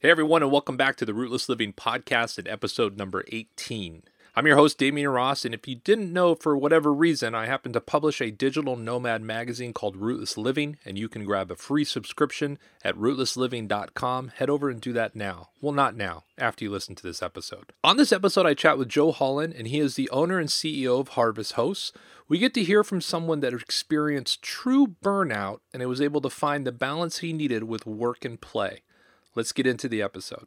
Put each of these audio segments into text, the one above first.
Hey, everyone, and welcome back to the Rootless Living Podcast and episode number 18. I'm your host, Damian Ross, and if you didn't know, for whatever reason, I happen to publish a digital nomad magazine called Rootless Living, and you can grab a free subscription at rootlessliving.com. Head over and do that now. Well, not now, after you listen to this episode. On this episode, I chat with Joel Holland, and he is the owner and CEO of Harvest Hosts. We get to hear from someone that experienced true burnout and was able to find the balance he needed with work and play. Let's get into the episode.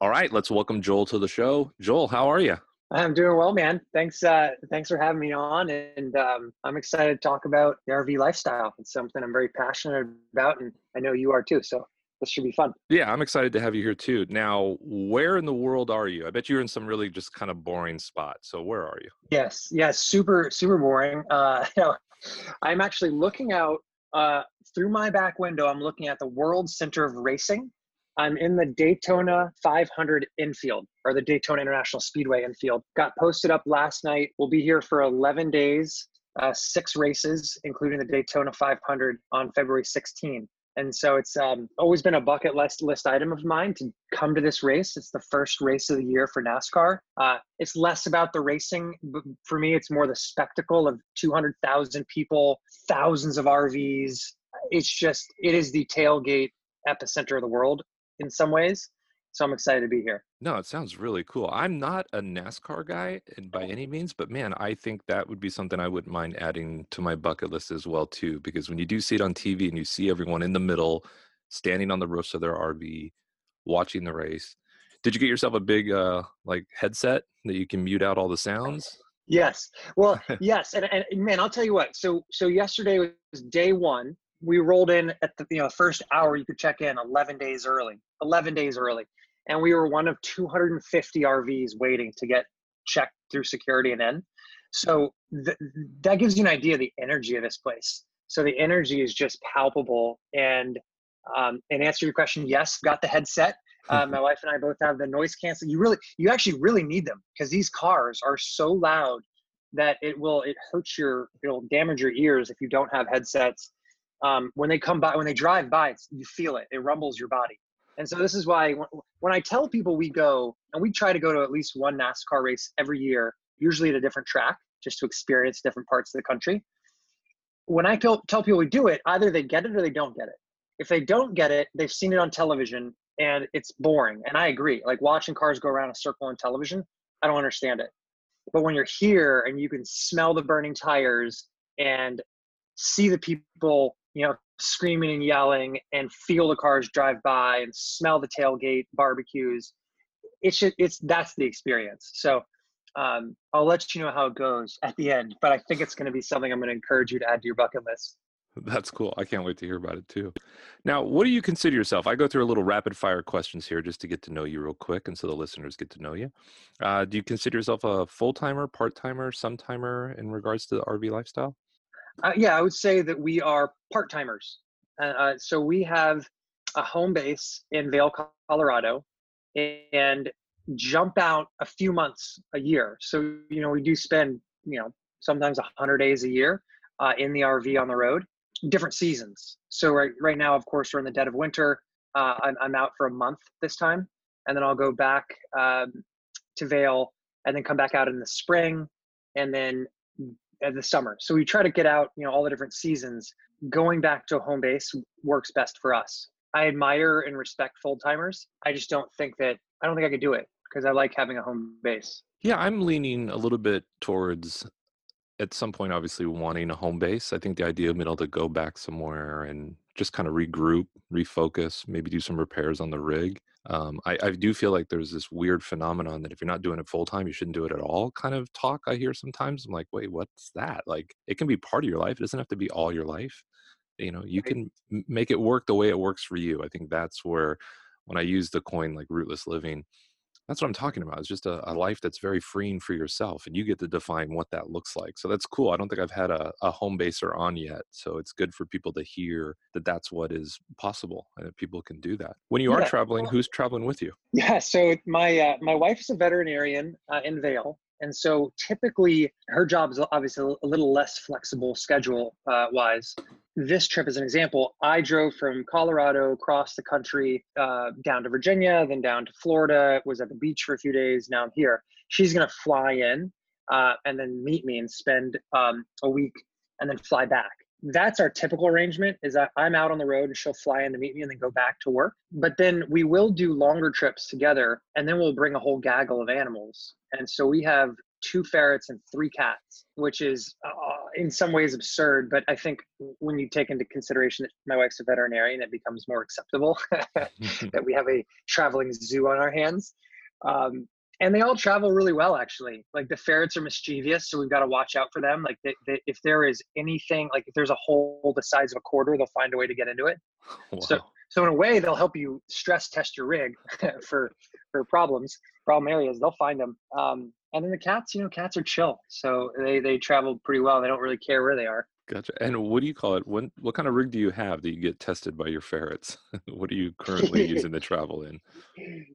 All right, let's welcome Joel to the show. Joel, how are you? I'm doing well, man. Thanks, uh, thanks for having me on, and um, I'm excited to talk about the RV lifestyle. It's something I'm very passionate about, and I know you are too. So this should be fun. Yeah, I'm excited to have you here too. Now, where in the world are you? I bet you're in some really just kind of boring spot. So where are you? Yes, yes, super, super boring. Uh, you know, I'm actually looking out uh, through my back window. I'm looking at the World Center of Racing I'm in the Daytona 500 infield or the Daytona International Speedway infield. Got posted up last night. We'll be here for 11 days, uh, six races, including the Daytona 500 on February 16. And so it's um, always been a bucket list list item of mine to come to this race. It's the first race of the year for NASCAR. Uh, it's less about the racing. but For me, it's more the spectacle of 200,000 people, thousands of RVs. It's just, it is the tailgate epicenter of the world in some ways. So I'm excited to be here. No, it sounds really cool. I'm not a NASCAR guy by any means, but man, I think that would be something I wouldn't mind adding to my bucket list as well too. Because when you do see it on TV and you see everyone in the middle, standing on the roofs of their RV, watching the race, did you get yourself a big uh like headset that you can mute out all the sounds? Yes. Well, yes, and, and man, I'll tell you what. So so yesterday was day one, we rolled in at the you know first hour you could check in 11 days early 11 days early. And we were one of 250 rvs waiting to get checked through security and in. So th- that gives you an idea of the energy of this place. So the energy is just palpable and um, and answer your question yes got the headset. Uh, my wife and i both have the noise canceling you really you actually really need them because these cars are so loud that it will it hurts your it'll damage your ears if you don't have headsets um, when they come by, when they drive by, you feel it. It rumbles your body. And so this is why when I tell people we go, and we try to go to at least one NASCAR race every year, usually at a different track, just to experience different parts of the country. When I tell people we do it, either they get it or they don't get it. If they don't get it, they've seen it on television and it's boring. And I agree. Like watching cars go around a circle on television, I don't understand it. But when you're here and you can smell the burning tires and see the people you know, screaming and yelling and feel the cars drive by and smell the tailgate barbecues. It's just, it's that's the experience. So um, I'll let you know how it goes at the end, but I think it's going to be something I'm going to encourage you to add to your bucket list. That's cool. I can't wait to hear about it too. Now, what do you consider yourself? I go through a little rapid fire questions here just to get to know you real quick and so the listeners get to know you. Uh, do you consider yourself a full timer, part timer, some timer in regards to the RV lifestyle? Uh, yeah, I would say that we are part timers. Uh, uh, so we have a home base in Vail, Colorado, and jump out a few months a year. So you know we do spend you know sometimes 100 days a year uh, in the RV on the road, different seasons. So right right now, of course, we're in the dead of winter. Uh, I'm, I'm out for a month this time, and then I'll go back um, to Vail, and then come back out in the spring, and then Uh, the summer. So we try to get out, you know, all the different seasons. Going back to home base works best for us. I admire and respect full timers. I just don't think that I don't think I could do it because I like having a home base. Yeah, I'm leaning a little bit towards at some point obviously wanting a home base. I think the idea of being able to go back somewhere and just kind of regroup, refocus, maybe do some repairs on the rig um, I, I do feel like there's this weird phenomenon that if you're not doing it full time, you shouldn't do it at all kind of talk I hear sometimes. I'm like, wait, what's that? Like, it can be part of your life. It doesn't have to be all your life. You know, you can make it work the way it works for you. I think that's where, when I use the coin like rootless living, that's what I'm talking about. It's just a, a, life that's very freeing for yourself, and you get to define what that looks like. So that's cool. I don't think I've had a, a home baser on yet, so it's good for people to hear that that's what is possible, and that people can do that. When you yeah. are traveling, who's traveling with you? Yeah, so my uh, my wife is a veterinarian uh, in Vail, and so typically her job is obviously a little less flexible schedule uh, wise. this trip as an example, I drove from Colorado across the country uh, down to Virginia, then down to Florida, was at the beach for a few days. Now I'm here. She's going to fly in uh, and then meet me and spend um, a week and then fly back. That's our typical arrangement is that I'm out on the road and she'll fly in to meet me and then go back to work. But then we will do longer trips together and then we'll bring a whole gaggle of animals. And so we have two ferrets and three cats, which is uh, in some ways absurd. But I think when you take into consideration that my wife's a veterinarian, it becomes more acceptable that we have a traveling zoo on our hands. Um, and they all travel really well, actually. Like the ferrets are mischievous, so we've got to watch out for them. Like they, they, if there is anything, like if there's a hole the size of a quarter, they'll find a way to get into it. Wow. So, so in a way, they'll help you stress test your rig for for problems, problem areas. They'll find them. Um, and then the cats, you know, cats are chill, so they they travel pretty well. They don't really care where they are. Gotcha. And what do you call it? When what kind of rig do you have that you get tested by your ferrets? what are you currently using to travel in?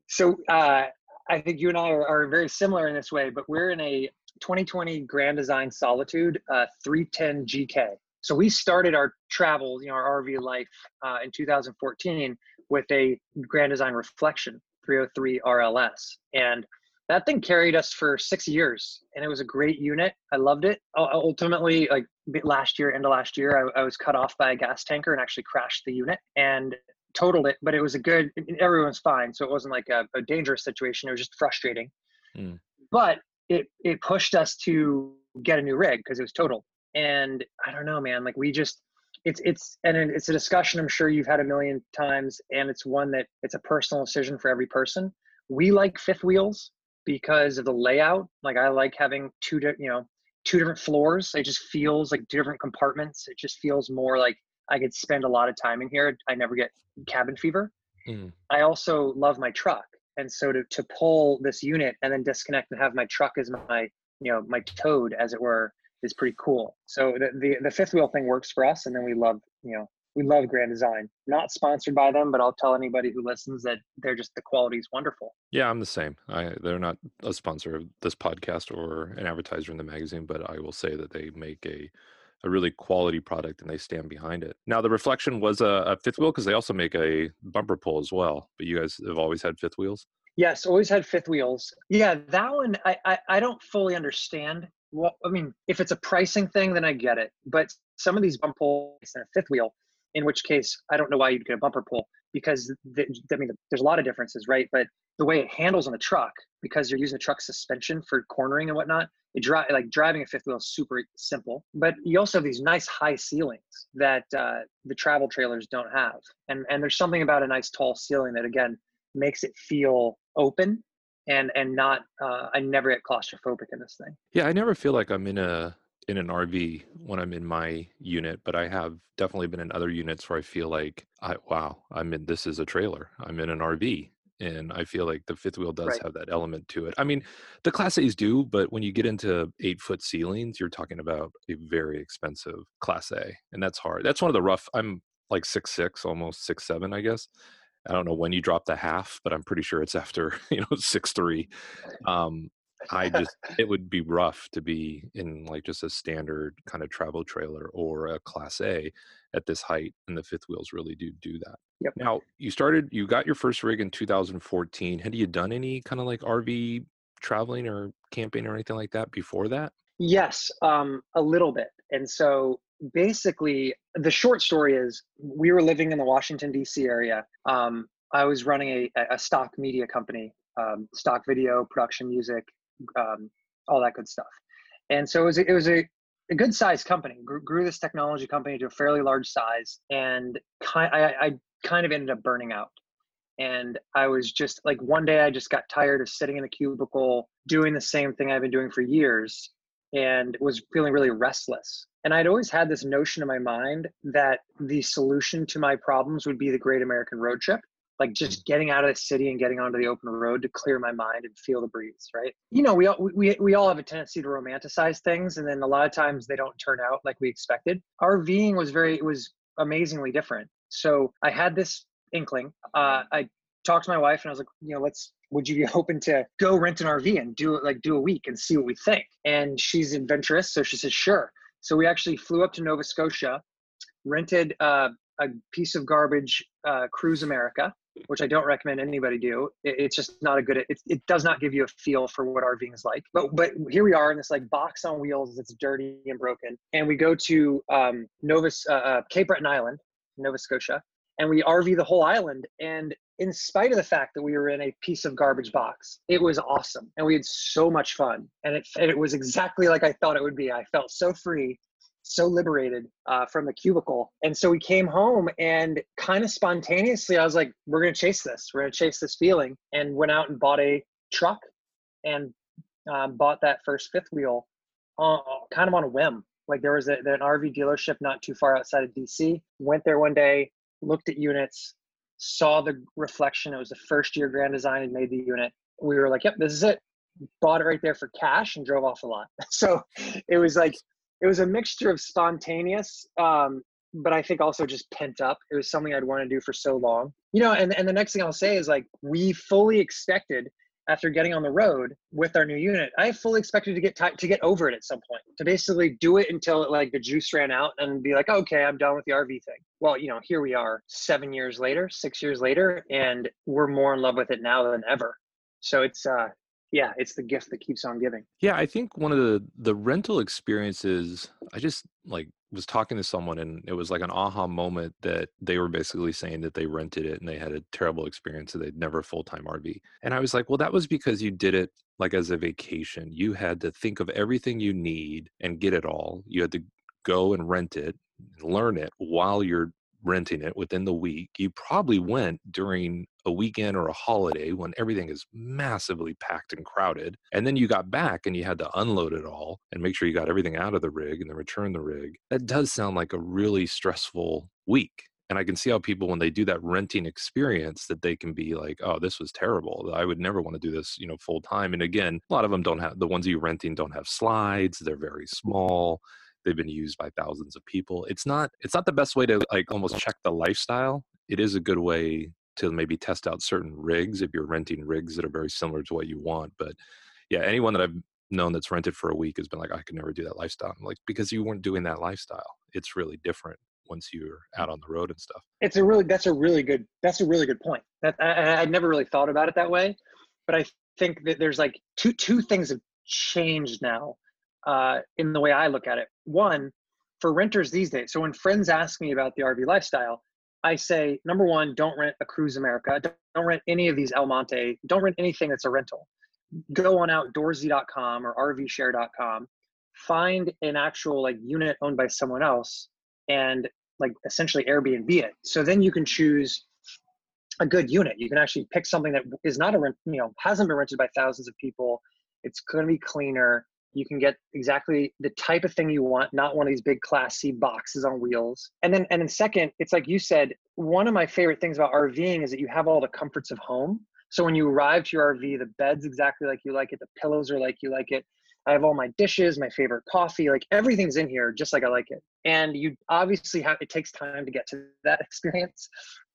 So uh, I think you and I are, are, very similar in this way, but we're in a 2020 Grand Design Solitude uh, 310 GK. So we started our travel, you know, our RV life uh, in 2014 with a Grand Design Reflection 303 RLS, and that thing carried us for six years and it was a great unit. I loved it. Ultimately like last year into last year I, I, was cut off by a gas tanker and actually crashed the unit. And totaled it but it was a good everyone's fine so it wasn't like a, a dangerous situation it was just frustrating mm. but it it pushed us to get a new rig because it was total and i don't know man like we just it's it's and it's a discussion i'm sure you've had a million times and it's one that it's a personal decision for every person we like fifth wheels because of the layout. Like I like having two, you know, two different floors. It just feels like two different compartments. It just feels more like I could spend a lot of time in here. I never get cabin fever. Mm. I also love my truck, and so to to pull this unit and then disconnect and have my truck as my you know my toad as it were is pretty cool. So the, the the fifth wheel thing works for us, and then we love you know we love Grand Design. Not sponsored by them, but I'll tell anybody who listens that they're just the quality is wonderful. Yeah, I'm the same. I, they're not a sponsor of this podcast or an advertiser in the magazine, but I will say that they make a a really quality product and they stand behind it. Now the reflection was a, a fifth wheel because they also make a bumper pull as well. But you guys have always had fifth wheels. Yes, always had fifth wheels. Yeah, that one I I, I don't fully understand. Well, I mean, if it's a pricing thing, then I get it. But some of these bumper pulls and a fifth wheel, in which case I don't know why you'd get a bumper pull because the, I mean there's a lot of differences, right? But the way it handles on the truck because you're using the truck suspension for cornering and whatnot, it drive like driving a fifth wheel is super simple. But you also have these nice high ceilings that uh, the travel trailers don't have, and and there's something about a nice tall ceiling that again makes it feel open and and not uh, I never get claustrophobic in this thing. Yeah, I never feel like I'm in a in an RV when I'm in my unit, but I have definitely been in other units where I feel like, I, wow, I'm in, this is a trailer. I'm in an RV. And I feel like the fifth wheel does right. have that element to it. I mean, the Class A's do, but when you get into eight foot ceilings, you're talking about a very expensive Class A. And that's hard. That's one of the rough, I'm like six, six, almost six, seven, I guess. I don't know when you drop the half, but I'm pretty sure it's after, you know, six, three. Um, I just it would be rough to be in like just a standard kind of travel trailer or a class A at this height and the fifth wheels really do do that. Yep. Now, you started you got your first rig in 2014. Had you done any kind of like RV traveling or camping or anything like that before that? Yes, um a little bit. And so basically the short story is we were living in the Washington DC area. Um I was running a, a stock media company, um, stock video, production music, um, all that good stuff. And so it was, it was a, a good sized company, grew, grew, this technology company to a fairly large size. And I, I kind of ended up burning out. And I was just like, one day I just got tired of sitting in a cubicle doing the same thing I've been doing for years and was feeling really restless. And I'd always had this notion in my mind that the solution to my problems would be the Great American Road Trip like just getting out of the city and getting onto the open road to clear my mind and feel the breeze right? You know we all we, we all have a tendency to romanticize things and then a lot of times they don't turn out like we expected. Rving was very it was amazingly different. So i had this inkling uh, i talked to my wife and i was like you know let's would you be open to go rent an rv and do it like do a week and see what we think? And she's adventurous so she says sure. So we actually flew up to nova scotia rented uh, a piece of garbage uh, Cruise America, which I don't recommend anybody do. It, it's just not a good. It, it does not give you a feel for what RVing is like. But but here we are in this like box on wheels that's dirty and broken, and we go to um, Nova uh, uh, Cape Breton Island, Nova Scotia, and we RV the whole island. And in spite of the fact that we were in a piece of garbage box, it was awesome, and we had so much fun. And it and it was exactly like I thought it would be. I felt so free so liberated uh, from the cubicle. And so we came home and kind of spontaneously, I was like, we're going to chase this. We're going to chase this feeling. And went out and bought a truck and um, bought that first fifth wheel uh, kind of on a whim. Like there was a, an RV dealership not too far outside of DC. Went there one day, looked at units, saw the reflection. It was the first year Grand Design had made the unit. We were like, yep, this is it. Bought it right there for cash and drove off a lot. So it was like it was a mixture of spontaneous um, but i think also just pent up. It was something i'd want to do for so long. You know and, and the next thing i'll say is like we fully expected after getting on the road with our new unit i fully expected to get t- to get over it at some point to basically do it until it, like the juice ran out and be like okay i'm done with the rv thing. Well you know here we are seven years later six years later and we're more in love with it now than ever. So it's uh yeah, it's the gift that keeps on giving. Yeah, I think one of the the rental experiences, I just like was talking to someone and it was like an aha moment that they were basically saying that they rented it and they had a terrible experience and they'd never full-time RV. And I was like, well, that was because you did it like as a vacation. You had to think of everything you need and get it all. You had to go and rent it, learn it while you're renting it within the week. You probably went during a weekend or a holiday when everything is massively packed and crowded. And then you got back and you had to unload it all and make sure you got everything out of the rig and then return the rig. That does sound like a really stressful week. And I can see how people, when they do that renting experience, that they can be like, "Oh, this was terrible. I would never want to do this, you know, full time." And again, a lot of them don't have the ones you're renting don't have slides. They're very small they've been used by thousands of people. It's not it's not the best way to like almost check the lifestyle. It is a good way to maybe test out certain rigs if you're renting rigs that are very similar to what you want but yeah anyone that i've known that's rented for a week has been like i could never do that lifestyle. I'm like because you weren't doing that lifestyle. It's really different once you're out on the road and stuff. It's a really that's a really good that's a really good point. That I, i'd never really thought about it that way but i think that there's like two two things have changed now uh, in the way I look at it. One, for renters these days, so when friends ask me about the RV lifestyle, I say, number one, don't rent a Cruise America. Don't, don't rent any of these El Monte. Don't rent anything that's a rental. Go on outdoorsy.com or rvshare.com, find an actual like unit owned by someone else and like essentially Airbnb it. So then you can choose a good unit. You can actually pick something that is not a rent, you know, hasn't been rented by thousands of people. It's going to be cleaner you can get exactly the type of thing you want not one of these big class c boxes on wheels. And then and then second it's like you said one of my favorite things about rving is that you have all the comforts of home. So when you arrive to your rv the bed's exactly like you like it the pillows are like you like it. I have all my dishes my favorite coffee like everything's in here just like i like it. And you obviously have it takes time to get to that experience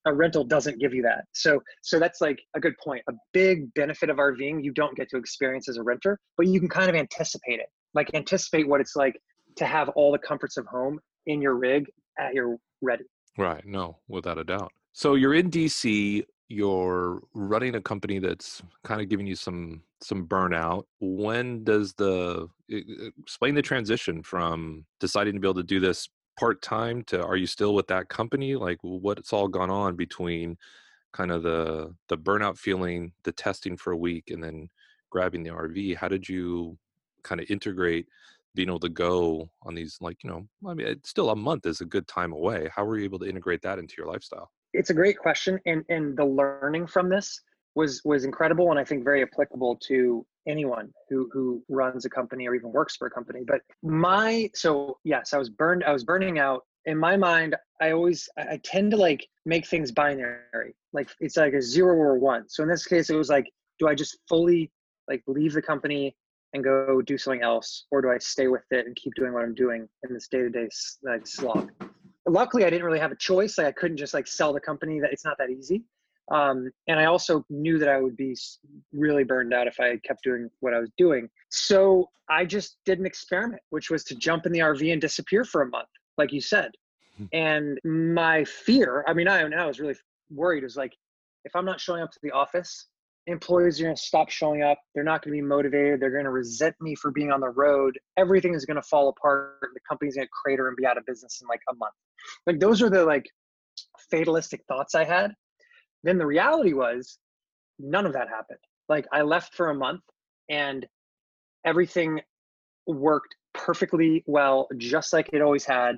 a rental doesn't give you that. So so that's like a good point. A big benefit of RVing you don't get to experience as a renter, but you can kind of anticipate it. Like anticipate what it's like to have all the comforts of home in your rig at your ready. Right. No, without a doubt. So you're in DC, you're running a company that's kind of giving you some some burnout. When does the explain the transition from deciding to be able to do this part time to are you still with that company? Like what's all gone on between kind of the the burnout feeling, the testing for a week, and then grabbing the RV? How did you kind of integrate being able to go on these like you know i mean it's still a month is a good time away how were you able to integrate that into your lifestyle it's a great question and and the learning from this was was incredible and i think very applicable to anyone who who runs a company or even works for a company but my so yes i was burned i was burning out. In my mind i always i tend to like make things binary. Like it's like a zero or one. So in this case it was like do i just fully like leave the company and go do something else or do i stay with it and keep doing what i'm doing in this day-to-day like slog? Luckily i didn't really have a choice. Like i couldn't just like sell the company that it's not that easy um, and I also knew that I would be really burned out if I kept doing what I was doing. So I just did an experiment, which was to jump in the RV and disappear for a month, like you said. Hmm. And my fear, I mean, I, I was really worried is like, if I'm not showing up to the office, employees are going to stop showing up. They're not going to be motivated. They're going to resent me for being on the road. Everything is going to fall apart. The company's going to crater and be out of business in like a month. Like those are the like fatalistic thoughts I had. Then the reality was none of that happened. Like I left for a month and everything worked perfectly well, just like it always had,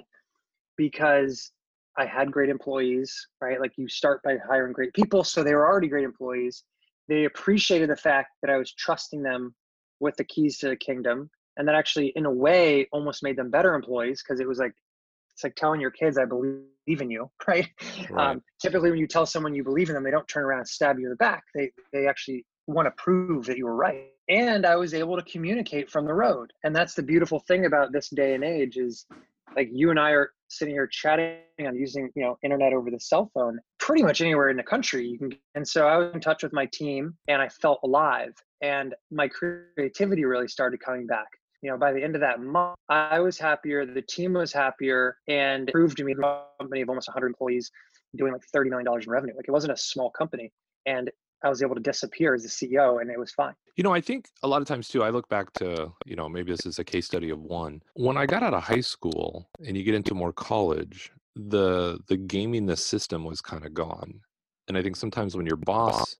because I had great employees, right? Like you start by hiring great people. So they were already great employees. They appreciated the fact that I was trusting them with the keys to the kingdom. And that actually, in a way, almost made them better employees because it was like, it's like telling your kids, I believe in you, right? Right. Um, typically, when you tell someone you believe in them, they don't turn around and stab you in the back. They, they actually want to prove that you were right. And I was able to communicate from the road. And that's the beautiful thing about this day and age is like you and I are sitting here chatting on using, you know, internet over the cell phone pretty much anywhere in the country you can. And so I was in touch with my team and I felt alive and my creativity really started coming back. You know, by the end of that month, I was happier, the team was happier, and proved to me a company of almost 100 employees doing like $30 million in revenue. Like it wasn't a small company. And I was able to disappear as the CEO and it was fine. You know, I think a lot of times too, I look back to, you know, maybe this is a case study of one. When I got out of high school and you get into more college, the the gaming the system was kind of gone. And I think sometimes when your boss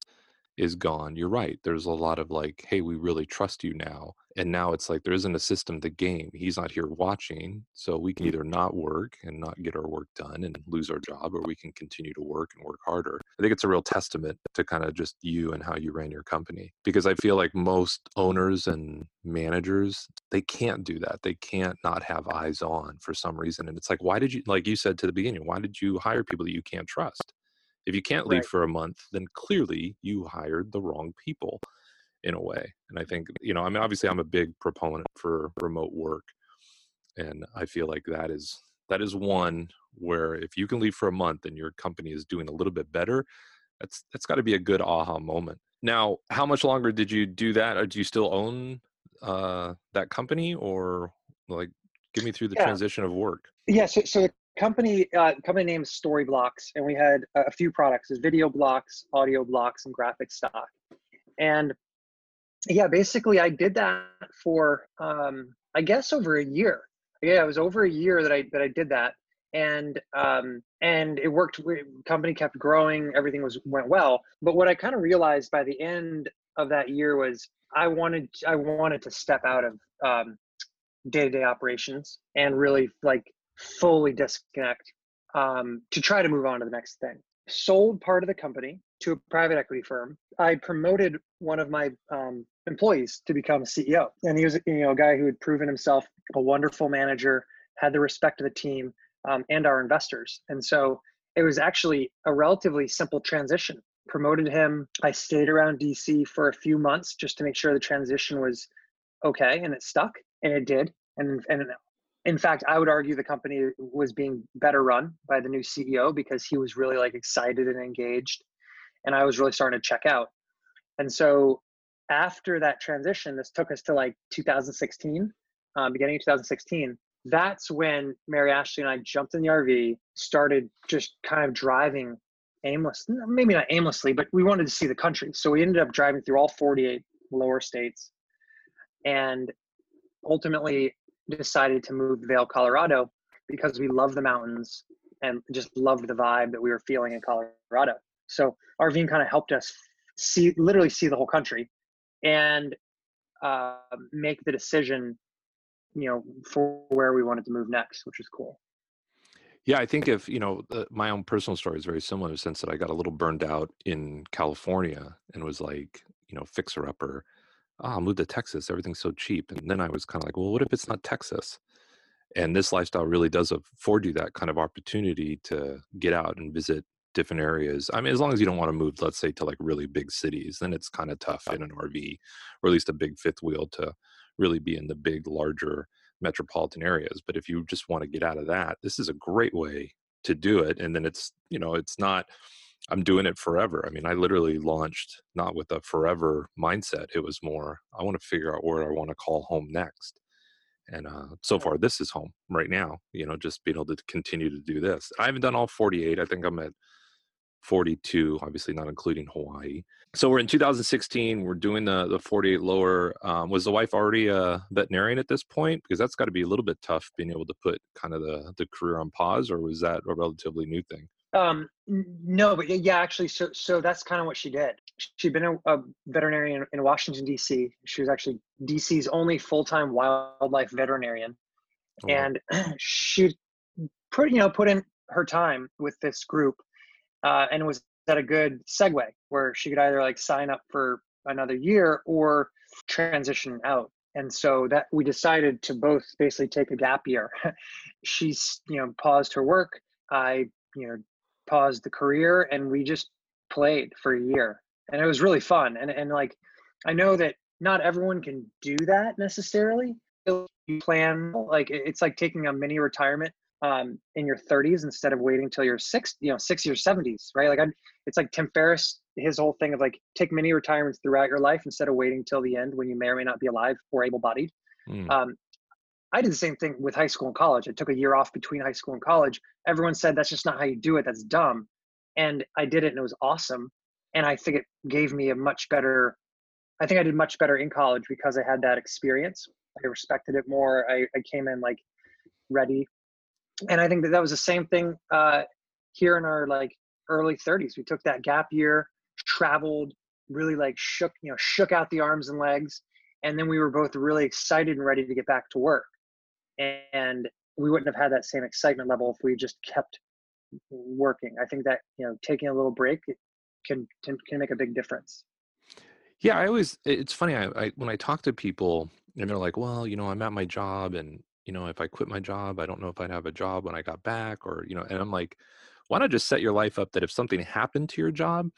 is gone, you're right. There's a lot of like, hey, we really trust you now. And now it's like there isn't a system to game. He's not here watching. So we can mm. either not work and not get our work done and lose our job, or we can continue to work and work harder. I think it's a real testament to kind of just you and how you ran your company. Because I feel like most owners and managers, they can't do that. They can't not have eyes on for some reason. And it's like, why did you, like you said to the beginning, why did you hire people that you can't trust? If you can't leave Right. for a month, then clearly you hired the wrong people in a way. And I think, you know, I mean, obviously I'm a big proponent for remote work. And I feel like that is that is one where if you can leave for a month and your company is doing a little bit better, that's that's got to be a good aha moment. Now, how much longer did you do that? Or do you still own uh, that company, or like, give me through the Yeah. transition of work? Yeah, so, so the company uh, company name is Storyblocks, and we had a few products: is video blocks, audio blocks, and graphic stock. And yeah, basically, I did that for um, I guess over a year. Yeah, it was over a year that I that I did that, and um, and it worked. Company kept growing, everything was went well. But what I kind of realized by the end of that year was I wanted I wanted to step out of um, day-to-day operations and really like fully disconnect um, to try to move on to the next thing. Sold part of the company to a private equity firm. I promoted one of my um, employees to become CEO, and he was you know a guy who had proven himself a wonderful manager, had the respect of the team um, and our investors, and so it was actually a relatively simple transition. Promoted him. I stayed around DC for a few months just to make sure the transition was okay, and it stuck, and it did. And and in fact, I would argue the company was being better run by the new CEO because he was really like excited and engaged, and I was really starting to check out. And so after that transition, this took us to like 2016, um, beginning of 2016. That's when Mary Ashley and I jumped in the RV, started just kind of driving aimless, maybe not aimlessly, but we wanted to see the country. So we ended up driving through all 48 lower states, and ultimately decided to move to Vail, Colorado, because we love the mountains and just loved the vibe that we were feeling in Colorado. So RVing kind of helped us see, literally see the whole country, and uh, make the decision, you know, for where we wanted to move next, which was cool. Yeah, I think if you know, uh, my own personal story is very similar in the sense that I got a little burned out in California and was like, you know, fixer upper. Ah, I'll move to Texas. Everything's so cheap. And then I was kind of like, well, what if it's not Texas? And this lifestyle really does afford you that kind of opportunity to get out and visit different areas. I mean, as long as you don't want to move, let's say, to like really big cities, then it's kind of tough in an RV or at least a big fifth wheel to really be in the big, larger metropolitan areas. But if you just want to get out of that, this is a great way to do it. And then it's, you know, it's not, I'm doing it forever. I mean, I literally launched not with a forever mindset. It was more, I want to figure out where I want to call home next. And uh, so far, this is home right now. You know, just being able to continue to do this. I haven't done all 48. I think I'm at 42, obviously not including Hawaii. So we're in 2016. We're doing the the 48 lower. Um, was the wife already a veterinarian at this point? Because that's got to be a little bit tough being able to put kind of the the career on pause, or was that a relatively new thing? Um, no, but yeah, actually, so so that's kind of what she did. She'd been a, a veterinarian in Washington D.C. She was actually D.C.'s only full time wildlife veterinarian, oh, and she put you know put in her time with this group uh, and was at a good segue where she could either like sign up for another year or transition out and so that we decided to both basically take a gap year she's you know paused her work i you know paused the career and we just played for a year and it was really fun and and like i know that not everyone can do that necessarily you plan like it's like taking a mini retirement um, in your 30s instead of waiting till you're six, you know, 60s or 70s, right? Like, i it's like Tim Ferriss, his whole thing of like take mini retirements throughout your life instead of waiting till the end when you may or may not be alive or able-bodied. Mm. Um, I did the same thing with high school and college. I took a year off between high school and college. Everyone said that's just not how you do it. That's dumb, and I did it, and it was awesome. And I think it gave me a much better. I think I did much better in college because I had that experience. I respected it more. I, I came in like ready and I think that that was the same thing uh, here in our like early 30s. We took that gap year, traveled, really like shook you know shook out the arms and legs, and then we were both really excited and ready to get back to work. And we wouldn't have had that same excitement level if we just kept working. I think that you know taking a little break can can, make a big difference. Yeah, I always it's funny. I, I when I talk to people and they're like, "Well, you know, I'm at my job and you know, if I quit my job, I don't know if I'd have a job when I got back or, you know, and I'm like, why not just set your life up that if something happened to your job,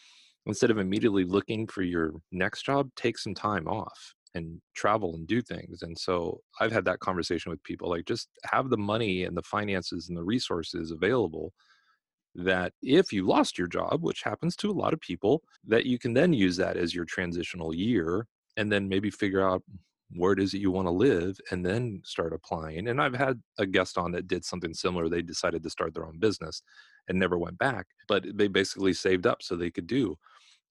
instead of immediately looking for your next job, take some time off and travel and do things. And so I've had that conversation with people like just have the money and the finances and the resources available that if you lost your job, which happens to a lot of people, that you can then use that as your transitional year and then maybe figure out where it is that you want to live and then start applying. And I've had a guest on that did something similar. They decided to start their own business and never went back, but they basically saved up so they could do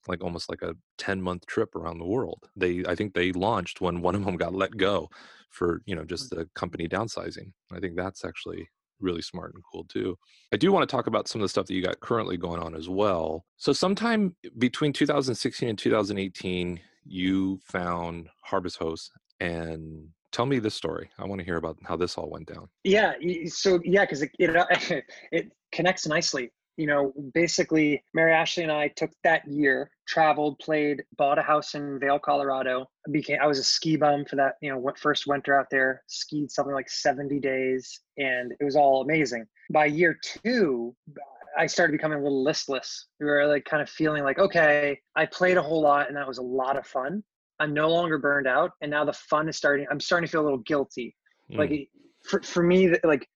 like almost like a 10 month trip around the world. They I think they launched when one of them got let go for, you know, just mm. the company downsizing. I think that's actually really smart and cool too. I do want to talk about some of the stuff that you got currently going on as well. So sometime between 2016 and 2018, you found Harvest Host and tell me this story. I want to hear about how this all went down. Yeah. So yeah, because it, it it connects nicely. You know, basically, Mary Ashley and I took that year, traveled, played, bought a house in Vail, Colorado. Became I was a ski bum for that. You know, what first winter out there, skied something like seventy days, and it was all amazing. By year two, I started becoming a little listless. We were like kind of feeling like, okay, I played a whole lot and that was a lot of fun. I'm no longer burned out, and now the fun is starting. I'm starting to feel a little guilty. Mm. Like for for me, like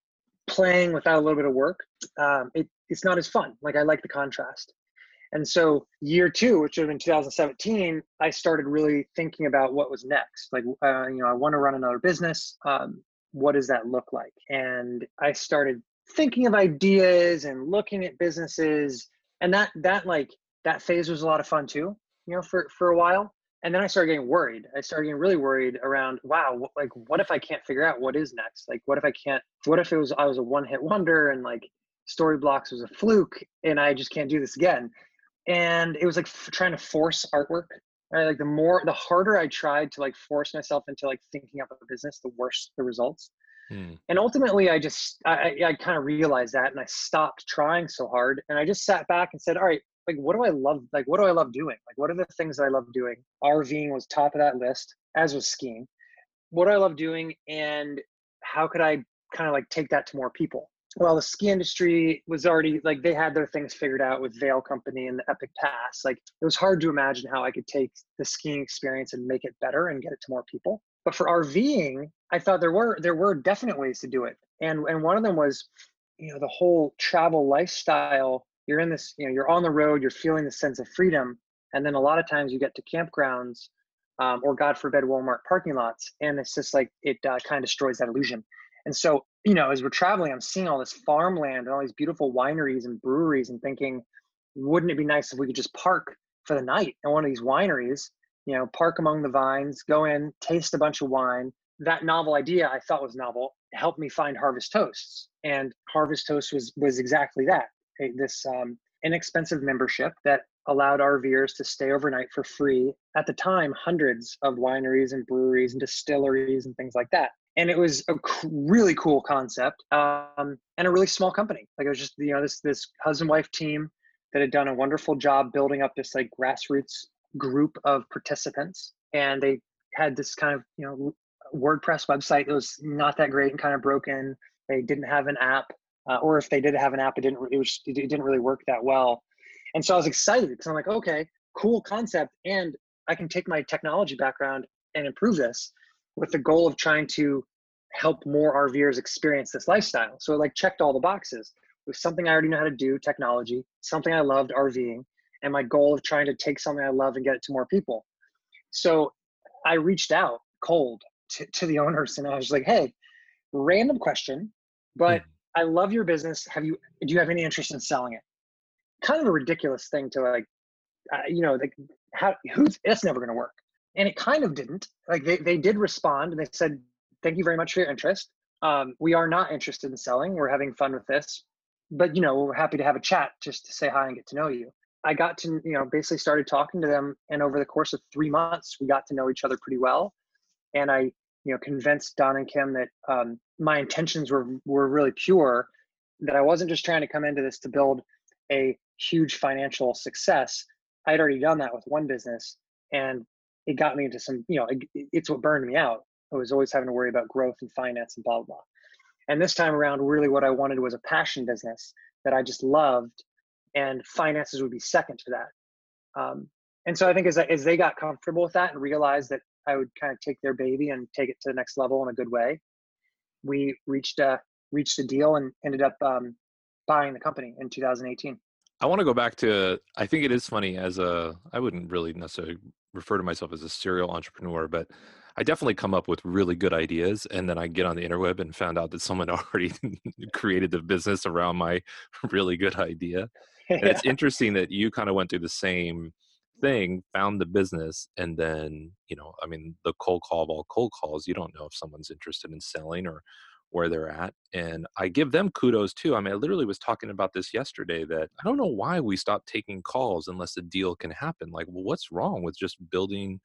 playing without a little bit of work, um, it, it's not as fun. Like I like the contrast. And so year two, which would have been 2017, I started really thinking about what was next. Like, uh, you know, I want to run another business. Um, what does that look like? And I started thinking of ideas and looking at businesses, and that that like that phase was a lot of fun too. You know, for for a while and then I started getting worried. I started getting really worried around, wow, like what if I can't figure out what is next? Like what if I can't what if it was I was a one-hit wonder and like Storyblocks was a fluke and I just can't do this again. And it was like f- trying to force artwork. Right? Like the more the harder I tried to like force myself into like thinking up a business, the worse the results. Hmm. And ultimately I just I, I kind of realized that and I stopped trying so hard and I just sat back and said, all right, like what do I love like what do I love doing? Like what are the things that I love doing? RVing was top of that list, as was skiing. What do I love doing and how could I kind of like take that to more people? Well, the ski industry was already like they had their things figured out with Vail Company and the Epic Pass. Like it was hard to imagine how I could take the skiing experience and make it better and get it to more people. But for RVing, I thought there were there were definite ways to do it. And and one of them was, you know, the whole travel lifestyle you're in this, you know, you're on the road, you're feeling the sense of freedom. And then a lot of times you get to campgrounds um, or God forbid, Walmart parking lots. And it's just like it uh, kind of destroys that illusion. And so, you know, as we're traveling, I'm seeing all this farmland and all these beautiful wineries and breweries and thinking, wouldn't it be nice if we could just park for the night in one of these wineries, you know, park among the vines, go in, taste a bunch of wine. That novel idea I thought was novel helped me find Harvest Hosts. And Harvest Host was was exactly that. This um, inexpensive membership that allowed RVers to stay overnight for free. At the time, hundreds of wineries and breweries and distilleries and things like that. And it was a really cool concept um, and a really small company. Like it was just you know this this husband wife team that had done a wonderful job building up this like grassroots group of participants, and they had this kind of you know WordPress website that was not that great and kind of broken. They didn't have an app, uh, or if they did have an app, it didn't it, was, it didn't really work that well. And so I was excited because I'm like, okay, cool concept. And I can take my technology background and improve this with the goal of trying to help more RVers experience this lifestyle. So it like checked all the boxes. It was something I already know how to do, technology, something I loved, RVing, and my goal of trying to take something I love and get it to more people. So I reached out cold to, to the owners and I was like, hey, random question, but mm. I love your business. Have you, do you have any interest in selling it? kind of a ridiculous thing to like, uh, you know, like how who's that's never going to work. And it kind of didn't. Like they they did respond and they said, "Thank you very much for your interest. Um, we are not interested in selling. We're having fun with this, but you know, we're happy to have a chat just to say hi and get to know you." I got to you know basically started talking to them, and over the course of three months, we got to know each other pretty well. And I you know convinced Don and Kim that um, my intentions were were really pure. That I wasn't just trying to come into this to build a huge financial success. I'd already done that with one business and it got me into some, you know, it, it's what burned me out. I was always having to worry about growth and finance and blah, blah, blah. And this time around, really what I wanted was a passion business that I just loved and finances would be second to that. Um, and so I think as, as they got comfortable with that and realized that I would kind of take their baby and take it to the next level in a good way, we reached a, reached a deal and ended up um, buying the company in 2018. I want to go back to I think it is funny as a I wouldn't really necessarily refer to myself as a serial entrepreneur, but I definitely come up with really good ideas and then I get on the interweb and found out that someone already created the business around my really good idea. And it's interesting that you kind of went through the same thing, found the business, and then, you know, I mean, the cold call of all cold calls, you don't know if someone's interested in selling or where they're at. And I give them kudos too. I mean, I literally was talking about this yesterday that I don't know why we stop taking calls unless a deal can happen. Like, well, what's wrong with just building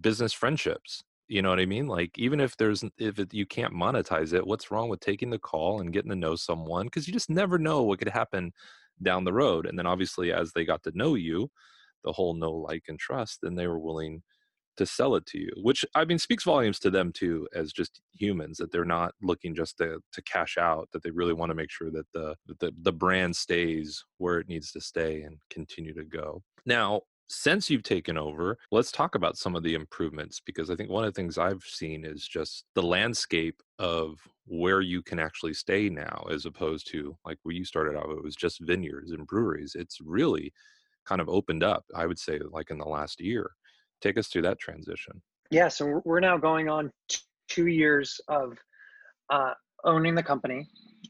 business friendships? You know what I mean? Like, even if there's, if it, you can't monetize it, what's wrong with taking the call and getting to know someone? Because you just never know what could happen down the road. And then obviously, as they got to know you, the whole no like, and trust, then they were willing to sell it to you which i mean speaks volumes to them too as just humans that they're not looking just to to cash out that they really want to make sure that the the, the brand stays where it needs to stay and continue to go now since you've taken over, let's talk about some of the improvements because I think one of the things I've seen is just the landscape of where you can actually stay now, as opposed to like where you started out, it was just vineyards and breweries. It's really kind of opened up, I would say, like in the last year. Take us through that transition. Yeah, so we're now going on two years of uh, owning the company,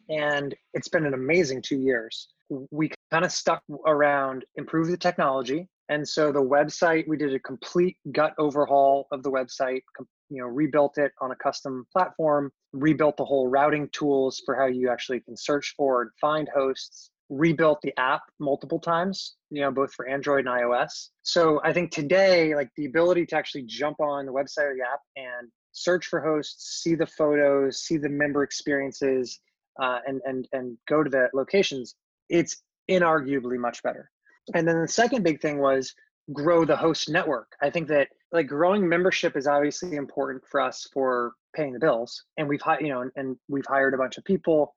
and it's been an amazing two years. We kind of stuck around improve the technology, and so the website we did a complete gut overhaul of the website. You know, rebuilt it on a custom platform, rebuilt the whole routing tools for how you actually can search for and find hosts, rebuilt the app multiple times, you know, both for Android and iOS. So I think today, like the ability to actually jump on the website or the app and search for hosts, see the photos, see the member experiences, uh, and and and go to the locations, it's inarguably much better. And then the second big thing was grow the host network. I think that like growing membership is obviously important for us for paying the bills, and we've you know, and, and we've hired a bunch of people.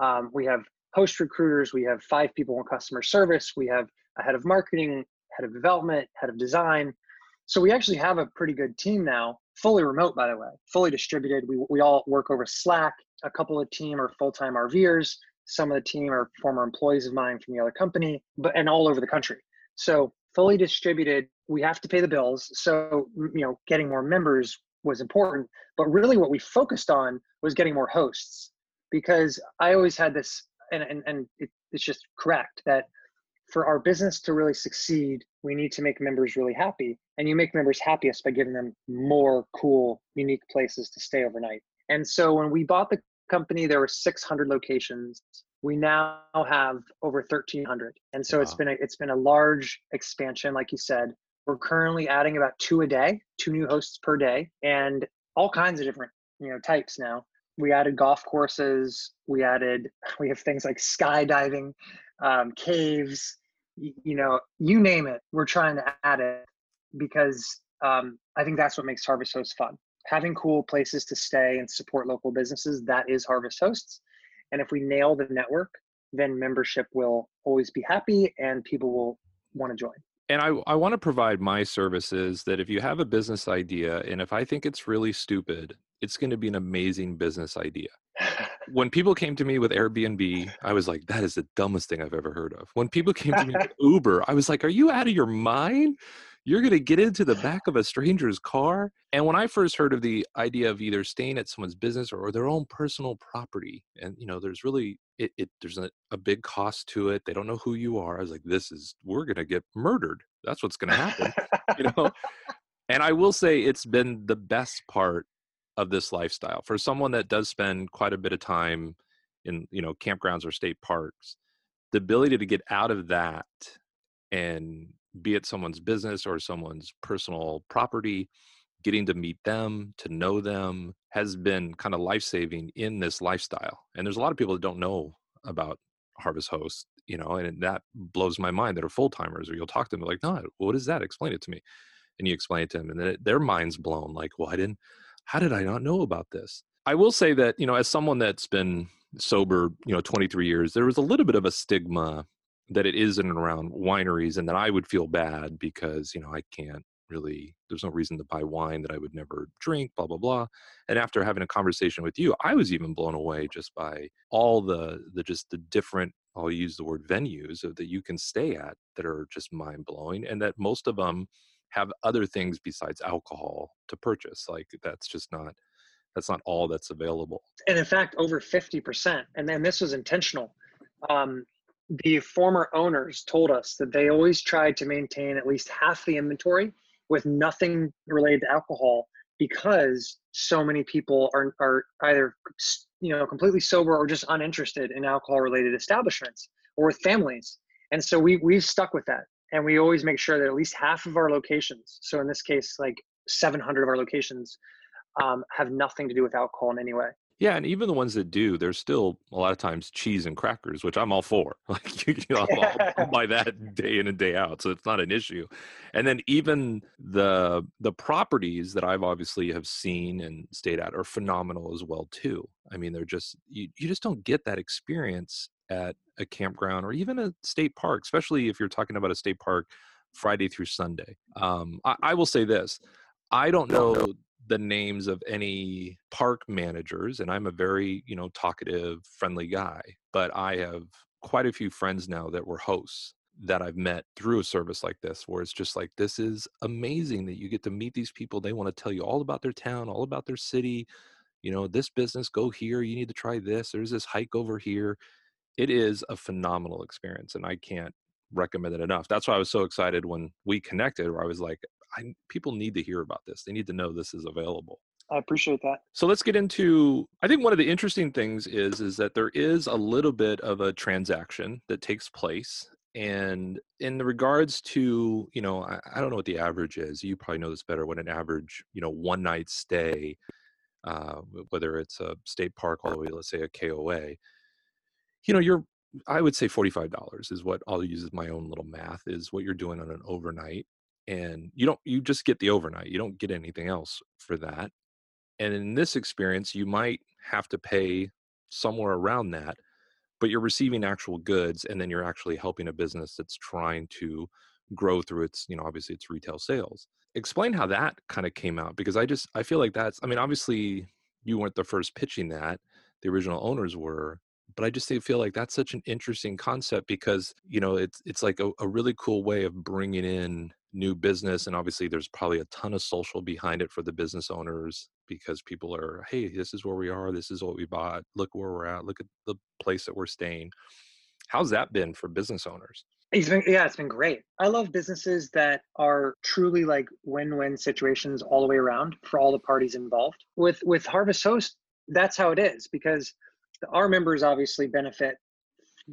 Um, we have host recruiters. We have five people in customer service. We have a head of marketing, head of development, head of design. So we actually have a pretty good team now, fully remote, by the way, fully distributed. We, we all work over Slack. A couple of team are full-time RVers. Some of the team are former employees of mine from the other company, but and all over the country. So fully distributed we have to pay the bills. So, you know, getting more members was important. But really, what we focused on was getting more hosts because I always had this, and, and, and it, it's just correct that for our business to really succeed, we need to make members really happy. And you make members happiest by giving them more cool, unique places to stay overnight. And so when we bought the company, there were 600 locations. We now have over 1,300, and so wow. it's been a, it's been a large expansion, like you said. We're currently adding about two a day, two new hosts per day, and all kinds of different you know types now. We added golf courses. We added we have things like skydiving, um, caves. You, you know, you name it. We're trying to add it because um, I think that's what makes Harvest Host fun. Having cool places to stay and support local businesses. That is Harvest Hosts. And if we nail the network, then membership will always be happy and people will want to join and I, I want to provide my services that if you have a business idea and if I think it's really stupid, it's going to be an amazing business idea. when people came to me with Airbnb, I was like, that is the dumbest thing I've ever heard of. When people came to me with Uber, I was like, are you out of your mind? You're going to get into the back of a stranger's car. And when I first heard of the idea of either staying at someone's business or, their own personal property, and you know, there's really it, it there's a, a big cost to it. They don't know who you are. I was like, this is we're going to get murdered. That's what's going to happen, you know. And I will say it's been the best part of this lifestyle for someone that does spend quite a bit of time in you know campgrounds or state parks the ability to get out of that and be it someone's business or someone's personal property, getting to meet them, to know them has been kind of life saving in this lifestyle. And there's a lot of people that don't know about Harvest Host, you know, and that blows my mind that are full timers, or you'll talk to them like, no, what is that? Explain it to me. And you explain it to them, and then their mind's blown like, well, I didn't, how did I not know about this? I will say that, you know, as someone that's been sober, you know, 23 years, there was a little bit of a stigma that it is in and around wineries and that I would feel bad because, you know, I can't really there's no reason to buy wine that I would never drink, blah blah blah. And after having a conversation with you, I was even blown away just by all the the just the different I'll use the word venues that you can stay at that are just mind blowing and that most of them have other things besides alcohol to purchase. Like that's just not that's not all that's available. And in fact, over 50%, and then this was intentional. Um, the former owners told us that they always tried to maintain at least half the inventory with nothing related to alcohol because so many people are, are either you know completely sober or just uninterested in alcohol related establishments or with families. And so we we've stuck with that. And we always make sure that at least half of our locations so in this case like 700 of our locations um, have nothing to do with alcohol in any way yeah, and even the ones that do, there's still a lot of times cheese and crackers, which I'm all for. Like you know, I'll, I'll buy that day in and day out, so it's not an issue. And then even the the properties that I've obviously have seen and stayed at are phenomenal as well too. I mean, they're just you, you just don't get that experience at a campground or even a state park, especially if you're talking about a state park Friday through Sunday. Um, I, I will say this: I don't know the names of any park managers and i'm a very you know talkative friendly guy but i have quite a few friends now that were hosts that i've met through a service like this where it's just like this is amazing that you get to meet these people they want to tell you all about their town all about their city you know this business go here you need to try this there's this hike over here. It is a phenomenal experience and i can't recommend it enough. That's why i was so excited when we connected where i was like I, people need to hear about this. They need to know this is available. I appreciate that. So let's get into I think one of the interesting things is is that there is a little bit of a transaction that takes place and in regards to, you know, I, I don't know what the average is. You probably know this better when an average, you know, one night stay uh, whether it's a state park all the way, let's say a KOA, you know, you're I would say $45 is what I'll use as my own little math is what you're doing on an overnight and you don't you just get the overnight you don't get anything else for that and in this experience you might have to pay somewhere around that but you're receiving actual goods and then you're actually helping a business that's trying to grow through its you know obviously its retail sales. Explain how that kind of came out because i just i feel like that's i mean obviously you weren't the first pitching that the original owners were but i just feel like that's such an interesting concept because you know it's it's like a, a really cool way of bringing in new business and obviously there's probably a ton of social behind it for the business owners because people are hey this is where we are this is what we bought look where we're at look at the place that we're staying. How's that been for business owners? It's been yeah it's been great. I love businesses that are truly like win-win situations all the way around for all the parties involved. With with harvest host that's how it is because our members obviously benefit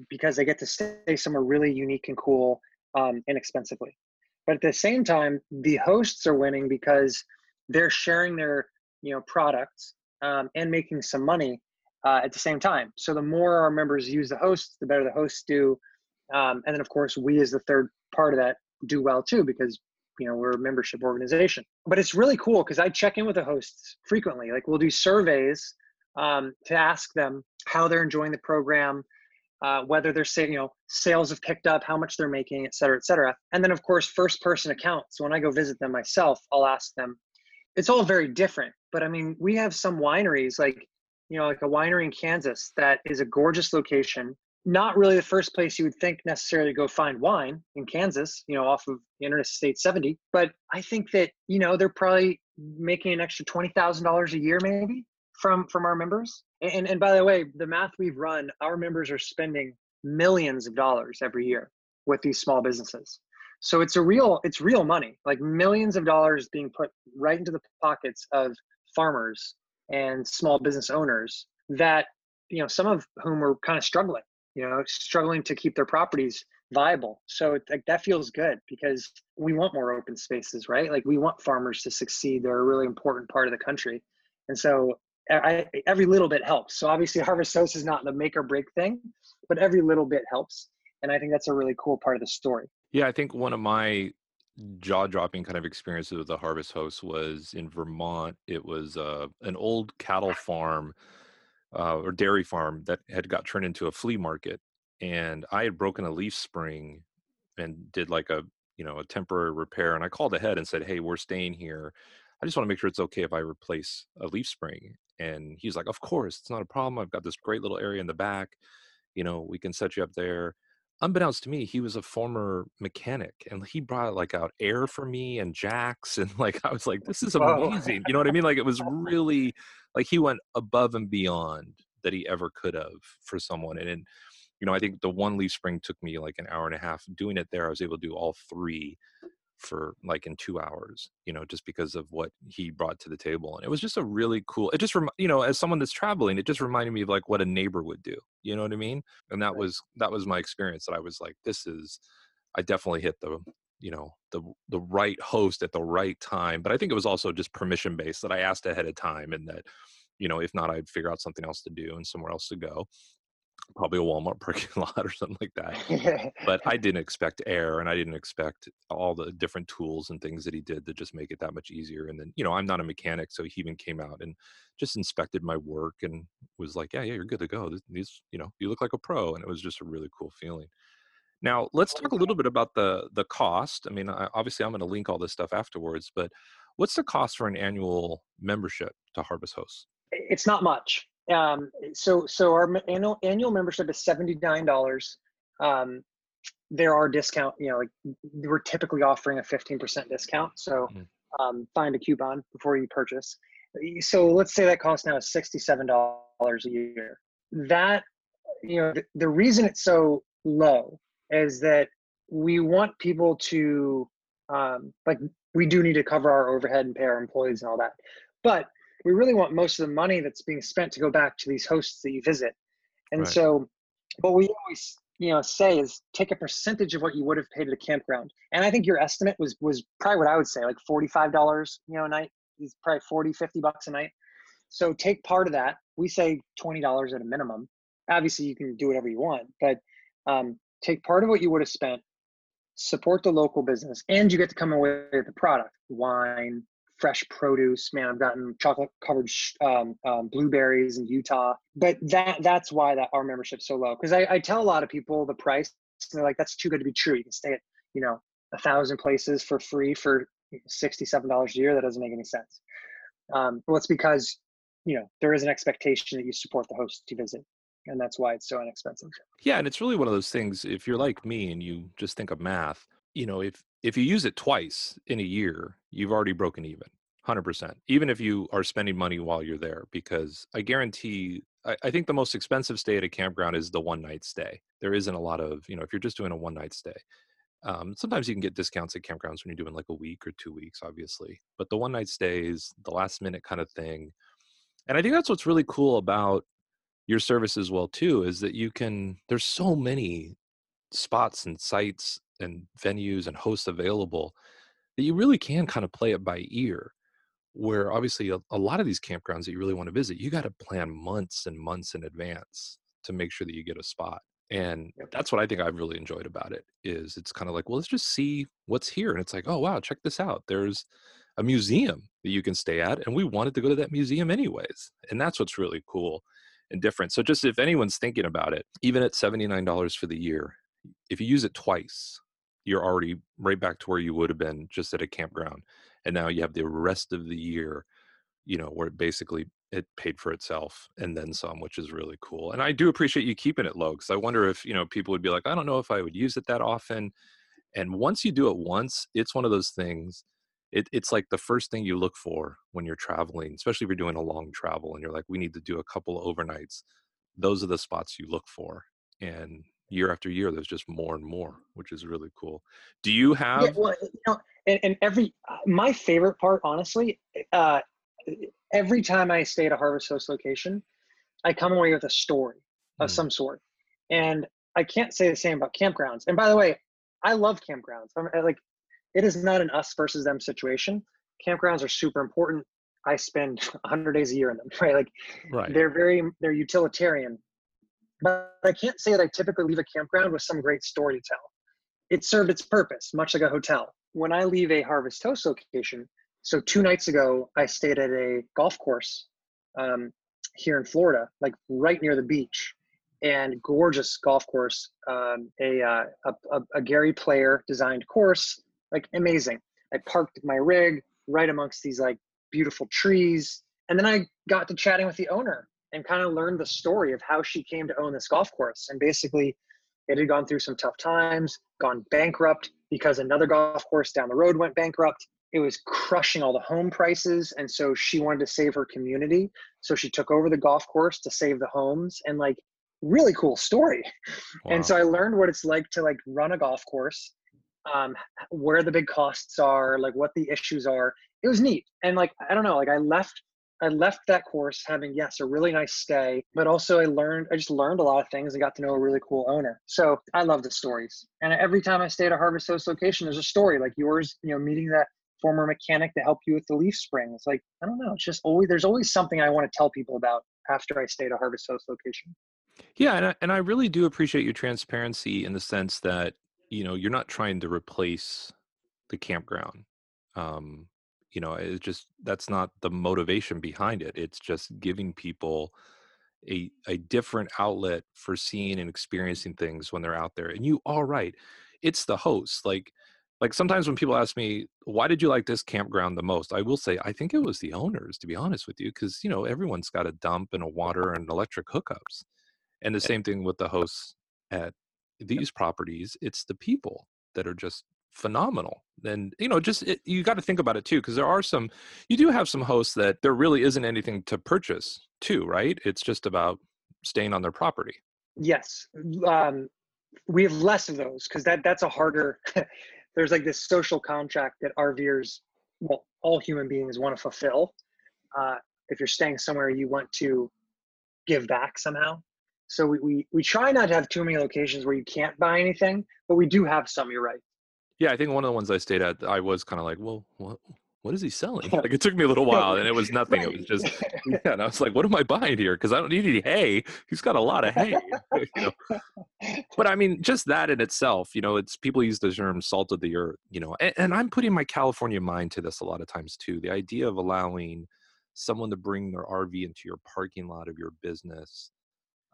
because they get to stay somewhere really unique and cool um, inexpensively but at the same time the hosts are winning because they're sharing their you know products um, and making some money uh, at the same time. So the more our members use the hosts the better the hosts do. Um, and then of course we as the third part of that do well too because you know we're a membership organization. But it's really cool because i check in with the hosts frequently. Like we'll do surveys um, to ask them how they're enjoying the program uh, whether they're saying, you know, sales have picked up, how much they're making, et cetera, et cetera. And then, of course, first person accounts. When I go visit them myself, I'll ask them. It's all very different. But I mean, we have some wineries like, you know, like a winery in Kansas that is a gorgeous location. Not really the first place you would think necessarily to go find wine in Kansas, you know, off of Interstate 70. But I think that, you know, they're probably making an extra $20,000 a year maybe from from our members. And and by the way, the math we've run, our members are spending millions of dollars every year with these small businesses. So it's a real it's real money, like millions of dollars being put right into the pockets of farmers and small business owners that you know some of whom are kind of struggling, you know, struggling to keep their properties viable. So like that feels good because we want more open spaces, right? Like we want farmers to succeed. They're a really important part of the country. And so I, every little bit helps. So obviously, Harvest Host is not the make or break thing, but every little bit helps, and I think that's a really cool part of the story. Yeah, I think one of my jaw-dropping kind of experiences with the Harvest Host was in Vermont. It was uh, an old cattle farm uh, or dairy farm that had got turned into a flea market, and I had broken a leaf spring and did like a you know a temporary repair, and I called ahead and said, "Hey, we're staying here." I just want to make sure it's okay if I replace a leaf spring. And he's like, Of course, it's not a problem. I've got this great little area in the back. You know, we can set you up there. Unbeknownst to me, he was a former mechanic and he brought like out air for me and jacks. And like, I was like, This is amazing. You know what I mean? Like, it was really like he went above and beyond that he ever could have for someone. And, and you know, I think the one leaf spring took me like an hour and a half doing it there. I was able to do all three for like in two hours you know just because of what he brought to the table and it was just a really cool it just rem- you know as someone that's traveling it just reminded me of like what a neighbor would do you know what i mean and that right. was that was my experience that i was like this is i definitely hit the you know the the right host at the right time but i think it was also just permission based that i asked ahead of time and that you know if not i'd figure out something else to do and somewhere else to go probably a Walmart parking lot or something like that. but I didn't expect air and I didn't expect all the different tools and things that he did to just make it that much easier. And then, you know, I'm not a mechanic, so he even came out and just inspected my work and was like, "Yeah, yeah, you're good to go. These, you know, you look like a pro." And it was just a really cool feeling. Now, let's oh, talk a little bit about the the cost. I mean, I, obviously I'm going to link all this stuff afterwards, but what's the cost for an annual membership to Harvest Hosts? It's not much um, so so our annual annual membership is seventy nine dollars. Um, there are discount. You know, like we're typically offering a fifteen percent discount. So mm. um, find a coupon before you purchase. So let's say that cost now is sixty seven dollars a year. That you know the, the reason it's so low is that we want people to um, like we do need to cover our overhead and pay our employees and all that, but we really want most of the money that's being spent to go back to these hosts that you visit. And right. so what we always you know say is take a percentage of what you would have paid at a campground. And I think your estimate was was probably what I would say, like $45, you know, a night. Is probably 40, 50 bucks a night. So take part of that. We say $20 at a minimum. Obviously you can do whatever you want, but um, take part of what you would have spent, support the local business, and you get to come away with the product, wine, fresh produce. Man, I've gotten chocolate covered um, um, blueberries in Utah. But that that's why that our membership's so low. Because I, I tell a lot of people the price, and they're like, "That's too good to be true." You can stay at you know a thousand places for free for sixty-seven dollars a year. That doesn't make any sense. Um, well, it's because you know there is an expectation that you support the host to visit and that's why it's so inexpensive yeah and it's really one of those things if you're like me and you just think of math you know if if you use it twice in a year, you've already broken even. 100%. Even if you are spending money while you're there, because I guarantee, I, I think the most expensive stay at a campground is the one night stay. There isn't a lot of, you know, if you're just doing a one night stay, um, sometimes you can get discounts at campgrounds when you're doing like a week or two weeks, obviously. But the one night stays, the last minute kind of thing. And I think that's what's really cool about your service as well too is that you can there's so many spots and sites and venues and hosts available that you really can kind of play it by ear where obviously a, a lot of these campgrounds that you really want to visit you got to plan months and months in advance to make sure that you get a spot and Yep. that's what i think i've really enjoyed about it is it's kind of like well let's just see what's here and it's like oh wow check this out there's a museum that you can stay at and we wanted to go to that museum anyways and that's what's really cool and different so just if anyone's thinking about it even at $79 for the year if you use it twice you're already right back to where you would have been just at a campground and now you have the rest of the year you know where it basically it paid for itself and then some which is really cool and i do appreciate you keeping it low because i wonder if you know people would be like i don't know if i would use it that often and once you do it once it's one of those things it, it's like the first thing you look for when you're traveling especially if you're doing a long travel and you're like we need to do a couple overnights those are the spots you look for and year after year there's just more and more which is really cool do you Yeah, have well, you know, and, and every uh, my favorite part, honestly, uh, every time I stay at a Harvest Host location, I come away with a story of Mm. some sort, and I can't say the same about campgrounds. And by the way, I love campgrounds. I'm like, it is not an us versus them situation. Campgrounds are super important. I spend 100 days a year in them, right? Like, right they're very they're utilitarian but i can't say that i typically leave a campground with some great story to tell it served its purpose much like a hotel. When i leave a harvest host location so two nights ago i stayed at a golf course um, here in florida like right near the beach and gorgeous golf course um, a, uh, a, a, a gary player designed course like amazing. I parked my rig right amongst these like beautiful trees and then I got to chatting with the owner and kind of learned the story of how she came to own this golf course. And basically, it had gone through some tough times, gone bankrupt because another golf course down the road went bankrupt. It was crushing all the home prices. And so she wanted to save her community. So she took over the golf course to save the homes and like really cool story. Wow. And so I learned what it's like to like run a golf course, um, where the big costs are, like what the issues are. It was neat. And like, I don't know, like I left I left that course having yes a really nice stay, but also I learned I just learned a lot of things and got to know a really cool owner. So I love the stories. And every time I stay at a Harvest Host location, there's a story like yours. You know, meeting that former mechanic to help you with the leaf spring. It's like I don't know. It's just always there's always something I want to tell people about after I stay at a Harvest Host location. Yeah, and I, and I really do appreciate your transparency in the sense that you know you're not trying to replace the campground. Um, you know, it's just that's not the motivation behind it. It's just giving people a a different outlet for seeing and experiencing things when they're out there. And you are right, it's the host. Like like sometimes when people ask me why did you like this campground the most, I will say I think it was the owners, to be honest with you, because you know everyone's got a dump and a water and electric hookups and the eh same thing with the hosts at these properties. It's the people that are just phenomenal. And you know, just it, you got to think about it too, because there are some. You do have some hosts that there really isn't anything to purchase too, right? It's just about staying on their property. Yes, um, we have less of those because that that's a harder. there's like this social contract that RVers, well, all human beings want to fulfill. Uh, if you're staying somewhere, you want to give back somehow. So we, we we try not to have too many locations where you can't buy anything, but we do have some. You're right. Yeah, I think one of the ones I stayed at, I was kind of like, well, what what is he selling? Like it took me a little while, and it was nothing. It was just yeah, and I was like, what am I buying here? Because I don't need any hay. He's got a lot of hay. you know? But I mean, just that in itself, you know, it's people use the term salt of the earth, you know, and, and I'm putting my California mind to this a lot of times too. The idea of allowing someone to bring their RV into your parking lot of your business,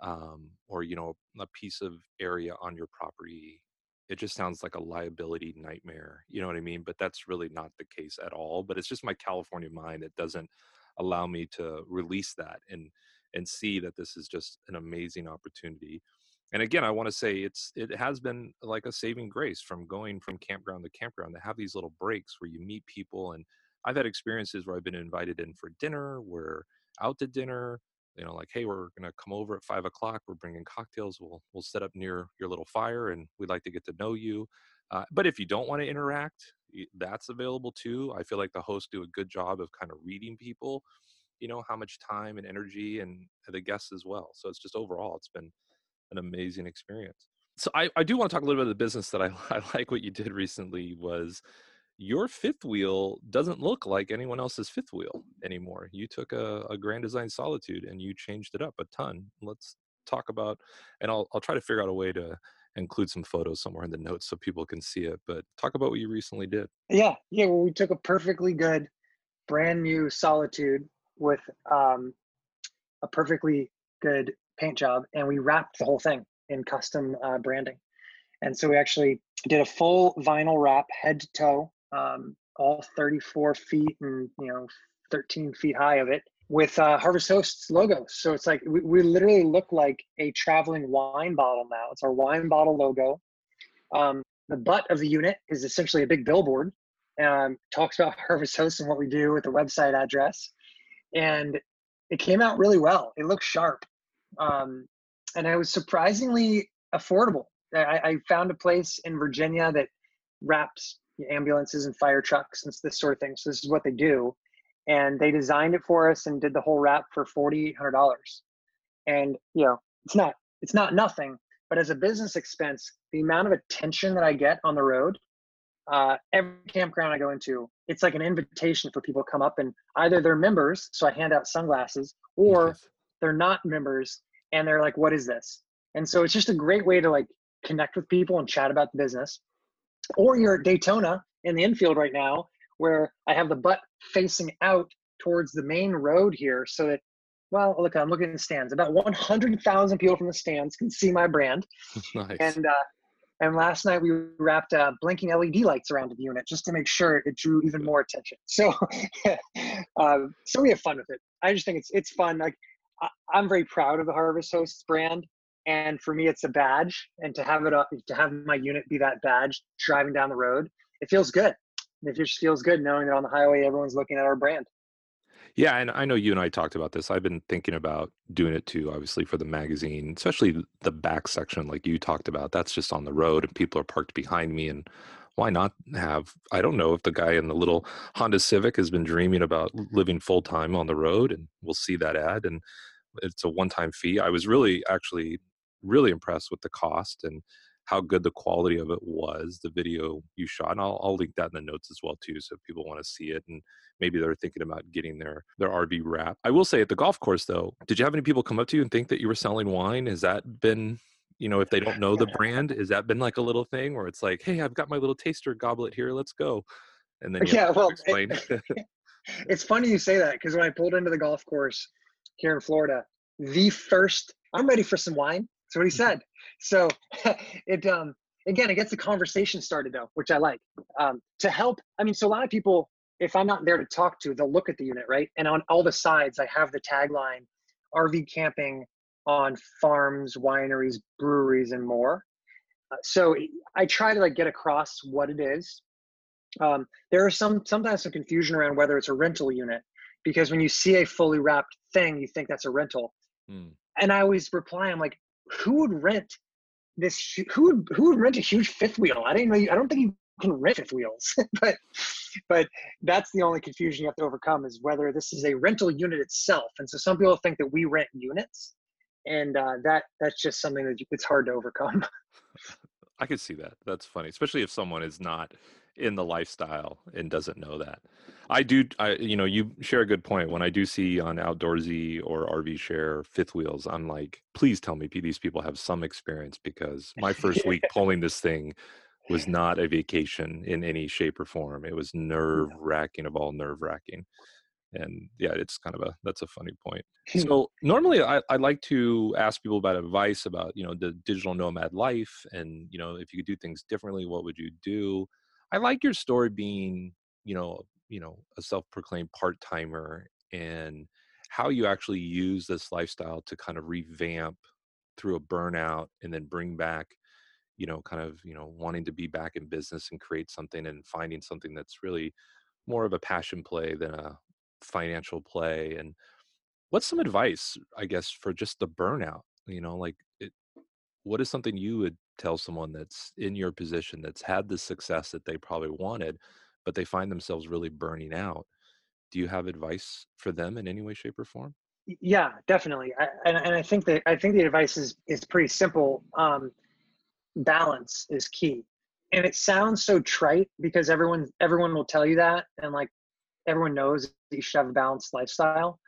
um, or you know, a piece of area on your property. It just sounds like a liability nightmare. You know what I mean? But that's really not the case at all. But it's just my California mind that doesn't allow me to release that and and see that this is just an amazing opportunity and again i want to say it's it has been like a saving grace from going from campground to campground to have these little breaks where you meet people and i've had experiences where i've been invited in for dinner we're out to dinner you know like hey we're to come over at five o'clock we're bringing cocktails we'll we'll set up near your little fire and we'd like to get to know you. Uh, but if you don't want to interact that's available too. I feel like the hosts do a good job of kind of reading people you know how much time and energy and the guests as well. So it's just overall it's been an amazing experience. So i, I do want to talk a little bit of the business that I, I like what you did recently was your fifth wheel doesn't look like anyone else's fifth wheel anymore. You took a, a Grand Design Solitude and you changed it up a ton. Let's talk about, and I'll I'll try to figure out a way to include some photos somewhere in the notes so people can see it. But talk about what you recently did. Yeah, yeah. Well, we took a perfectly good, brand new Solitude with um, a perfectly good paint job, and we wrapped the whole thing in custom uh, branding. And so we actually did a full vinyl wrap, head to toe, um, all 34 feet and you know 13 feet high of it with uh, Harvest Host's logo. So it's like we, we literally look like a traveling wine bottle now. It's our wine bottle logo. Um, the butt of the unit is essentially a big billboard. Um, talks about Harvest Host and what we do with the website address, and it came out really well. It looks sharp, um, and it was surprisingly affordable. I, I found a place in Virginia that wraps ambulances and fire trucks and this sort of thing. So this is what they do. And they designed it for us and did the whole wrap for forty eight hundred dollars. And you know, it's not it's not nothing, but as a business expense, the amount of attention that I get on the road, uh, every campground I go into, it's like an invitation for people to come up and either they're members, so I hand out sunglasses, or they're not members and they're like, "What is this?" And so it's just a great way to like connect with people and chat about the business or you're at Daytona in the infield right now, where I have the butt facing out towards the main road here, so that well, look, I'm looking at the stands. About 100,000 people from the stands can see my brand. nice. And uh, and last night we wrapped uh, blinking LED lights around the unit just to make sure it drew even more attention. So, um, so we have fun with it. I just think it's it's fun. Like I, I'm very proud of the Harvest Hosts brand and for me it's a badge and to have it up to have my unit be that badge driving down the road it feels good. It just feels good knowing that on the highway everyone's looking at our brand. Yeah and i know you and i talked about this. I've been thinking about doing it too obviously for the magazine especially the back section like you talked about that's just on the road and people are parked behind me and why not have i don't know if the guy in the little honda civic has been dreaming about living full time on the road and we'll see that ad and it's a one time fee. I was really actually really impressed with the cost and how good the quality of it was the video you shot and I'll, I'll link that in the notes as well too so if people want to see it and maybe they're thinking about getting their their rv wrap i will say at the golf course though did you have any people come up to you and think that you were selling wine? Has that been you know if they don't know the brand has that been like a little thing where it's like hey i've got my little taster goblet here let's go and then yeah well explain? it, it's funny you say that because when i pulled into the golf course here in florida the first i'm ready for some wine that's what he said. So it um again it gets the conversation started though, which I like. Um, to help, I mean, so a lot of people, if I'm not there to talk to, they'll look at the unit, right? And on all the sides, I have the tagline RV camping on farms, wineries, breweries, and more. Uh, so I try to like get across what it is. Um, there are some sometimes some confusion around whether it's a rental unit because when you see a fully wrapped thing, you think that's a rental. Mm. And I always reply, I'm like, who would rent this? Who would who would rent a huge fifth wheel? I didn't know. I don't think you can rent fifth wheels, but but that's the only confusion you have to overcome is whether this is a rental unit itself. And so some people think that we rent units, and uh, that that's just something that it's hard to overcome. I could see that. That's funny, especially if someone is not in the lifestyle and doesn't know that. I do, I you know, you share a good point. When I do see on Outdoorsy or RV Share fifth wheels, I'm like, please tell me these people have some experience because my first week pulling this thing was not a vacation in any shape or form. It was nerve wracking of all nerve wracking. And yeah, it's kind of a that's a funny point. So normally I, I like to ask people about advice about, you know, the digital nomad life and, you know, if you could do things differently, what would you do? I like your story being, you know, you know, a self-proclaimed part-timer and how you actually use this lifestyle to kind of revamp through a burnout and then bring back you know kind of you know wanting to be back in business and create something and finding something that's really more of a passion play than a financial play and what's some advice i guess for just the burnout you know like it, what is something you would tell someone that's in your position that's had the success that they probably wanted but they find themselves really burning out do you have advice for them in any way shape or form? Yeah definitely I, and, and i think that i think the advice is is pretty simple um, balance is key and it sounds so trite because everyone everyone will tell you that and like everyone knows that you should have a balanced lifestyle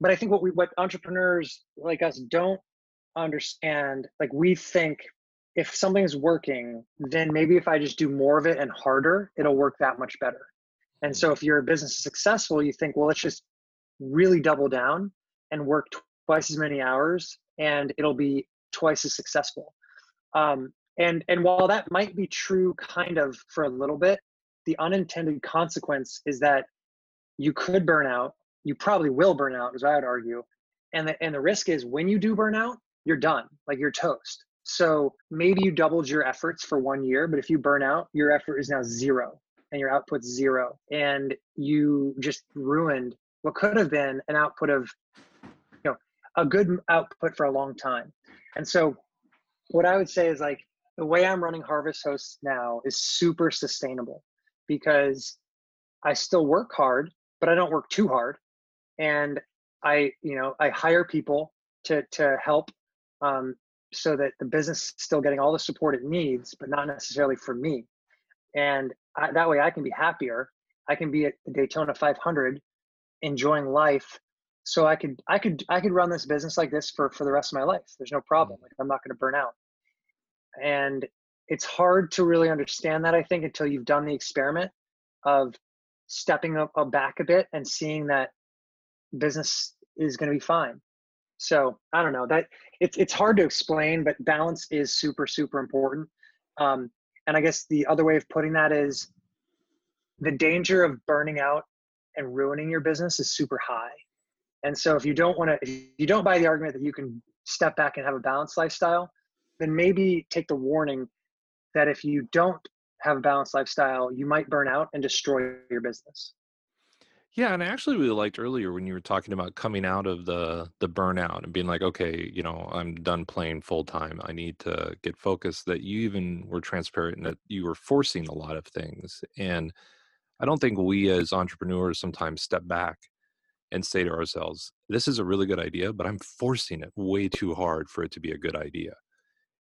but i think what we what entrepreneurs like us don't understand like we think if something's working then maybe if i just do more of it and harder it'll work that much better. And so if your business is successful you think well let's just really double down and work twice as many hours and it'll be twice as successful. Um, and and while that might be true kind of for a little bit the unintended consequence is that you could burn out you probably will burn out as i would argue and the, and the risk is when you do burn out you're done like you're toast so maybe you doubled your efforts for one year but if you burn out your effort is now zero and your output's zero. And you just ruined what could have been an output of you know a good output for a long time. And so what i would say is like the way i'm running harvest hosts now is super sustainable because i still work hard but i don't work too hard. And i you know i hire people to to help um, so that the business is still getting all the support it needs but not necessarily for me. And I, that way i can be happier. I can be at the daytona 500 enjoying life. So i could i could i could run this business like this for for the rest of my life. There's no problem. Mm-hmm. Like i'm not going to burn out. And it's hard to really understand that i think until you've done the experiment of stepping up, up back a bit and seeing that business is going to be fine so i don't know that it's it's hard to explain but balance is super super important um, and i guess the other way of putting that is the danger of burning out and ruining your business is super high and so if you don't want to if you don't buy the argument that you can step back and have a balanced lifestyle then maybe take the warning that if you don't have a balanced lifestyle, you might burn out and destroy your business. Yeah, and I actually really liked earlier when you were talking about coming out of the the burnout and being like, okay, you know, I'm done playing full time. I need to get focused. That you even were transparent and that you were forcing a lot of things. And I don't think we as entrepreneurs sometimes step back and say to ourselves, this is a really good idea, but I'm forcing it way too hard for it to be a good idea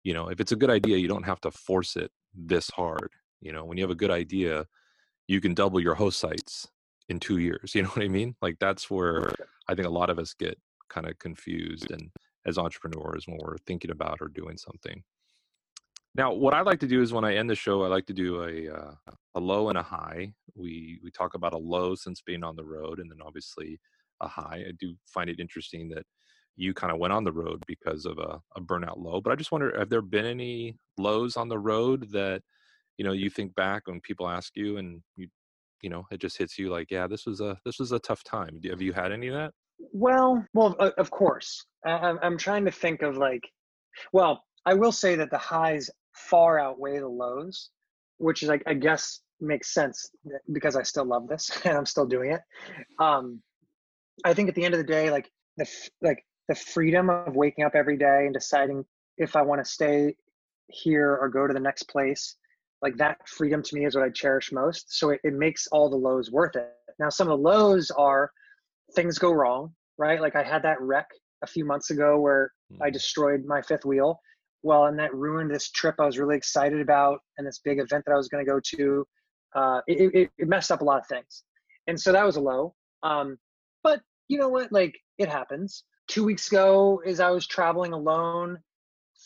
you know if it's a good idea you don't have to force it this hard you know when you have a good idea you can double your host sites in two years you know what i mean? Like that's where i think a lot of us get kind of confused and as entrepreneurs when we're thinking about or doing something. Now what i like to do is when i end the show i like to do a uh, a low and a high. We we talk about a low since being on the road and then obviously a high. I do find it interesting that you kind of went on the road because of a, a burnout low. But I just wonder, have there been any lows on the road that you know you think back when people ask you and you you know it just hits you like, yeah, this was a this was a tough time. Have you had any of that? Well, well, of course. I'm I'm trying to think of like, well, I will say that the highs far outweigh the lows, which is like I guess makes sense because I still love this and I'm still doing it. Um, I think at the end of the day, like the like the freedom of waking up every day and deciding if I want to stay here or go to the next place, like that freedom to me is what I cherish most. So it, it makes all the lows worth it. Now, some of the lows are things go wrong, right? Like I had that wreck a few months ago where mm. I destroyed my fifth wheel. Well, and that ruined this trip I was really excited about and this big event that I was going to go to. Uh, it, it, it, messed up a lot of things. And so that was a low. Um, but you know what? Like it happens two weeks ago as I was traveling alone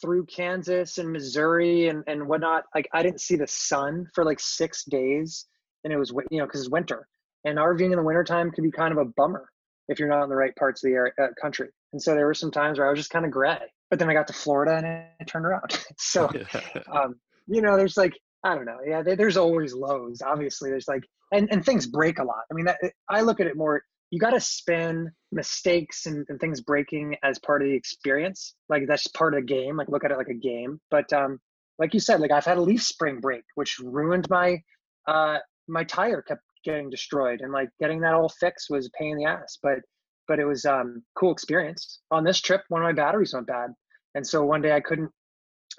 through Kansas and Missouri and, and whatnot, like I didn't see the sun for like six days and it was, you know, cause it's winter and RVing in the wintertime can be kind of a bummer if you're not in the right parts of the area, uh, country. And so there were some times where I was just kind of gray, but then I got to Florida and it turned around. so, um, you know, there's like, I don't know. Yeah. There's always lows. Obviously there's like, and, and things break a lot. I mean, that, I look at it more you got to spin mistakes and, and, things breaking as part of the experience. Like that's part of the game. Like look at it like a game. But um, like you said, like I've had a leaf spring break, which ruined my uh, my tire kept getting destroyed, and like getting that all fixed was a pain in the ass. But but it was um cool experience. On this trip, one of my batteries went bad, and so one day I couldn't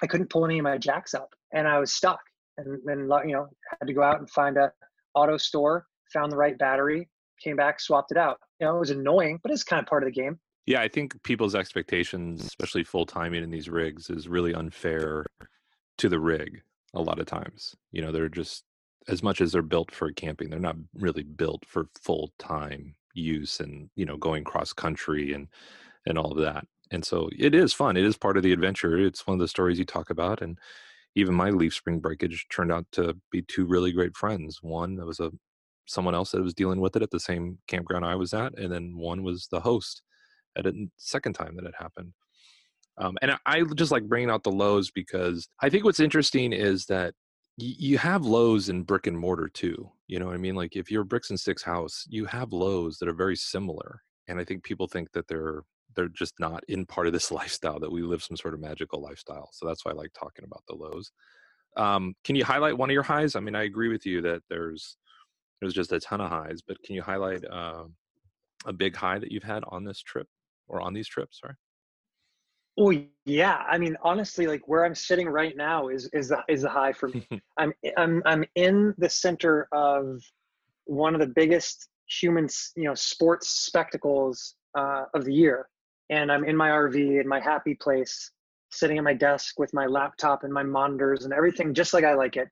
I couldn't pull any of my jacks up, and I was stuck. And then you know had to go out and find a auto store, found the right battery, came back, swapped it out. You know, it was annoying, but it's kind of part of the game. Yeah, I think people's expectations, especially full timing in these rigs, is really unfair to the rig a lot of times. You know, they're just as much as they're built for camping, they're not really built for full time use and, you know, going cross country and and all of that. And so it is fun. It is part of the adventure. It's one of the stories you talk about and even my leaf spring breakage turned out to be two really great friends. One that was a someone else that was dealing with it at the same campground I was at, and then one was the host at a second time that it happened. Um, and I, I just like bringing out the lows because I think what's interesting is that y- you have lows in brick and mortar too. You know what I mean? Like if you're a bricks and sticks house, you have lows that are very similar. And I think people think that they're they're just not in part of this lifestyle that we live some sort of magical lifestyle. So that's why I like talking about the lows. Um, can you highlight one of your highs? I mean, I agree with you that there's there's just a ton of highs, but can you highlight uh, a big high that you've had on this trip or on these trips? Sorry. Oh yeah, I mean honestly, like where I'm sitting right now is is the is the high for me. I'm I'm I'm in the center of one of the biggest human you know sports spectacles uh, of the year, and I'm in my RV in my happy place, sitting at my desk with my laptop and my monitors and everything just like I like it,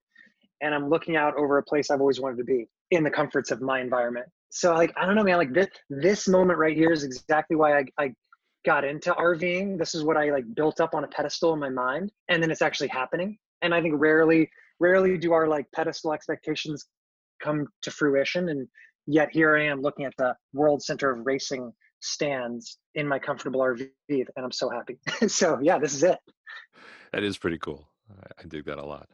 and I'm looking out over a place I've always wanted to be in the comforts of my environment. So like I don't know, man. Like this this moment right here is exactly why I I got into RVing. This is what I like built up on a pedestal in my mind, and then it's actually happening. And I think rarely, rarely do our like pedestal expectations come to fruition. And yet here I am looking at the World Center of Racing stands in my comfortable RV, and I'm so happy. so yeah, this is it. That is pretty cool. I, dig that a lot.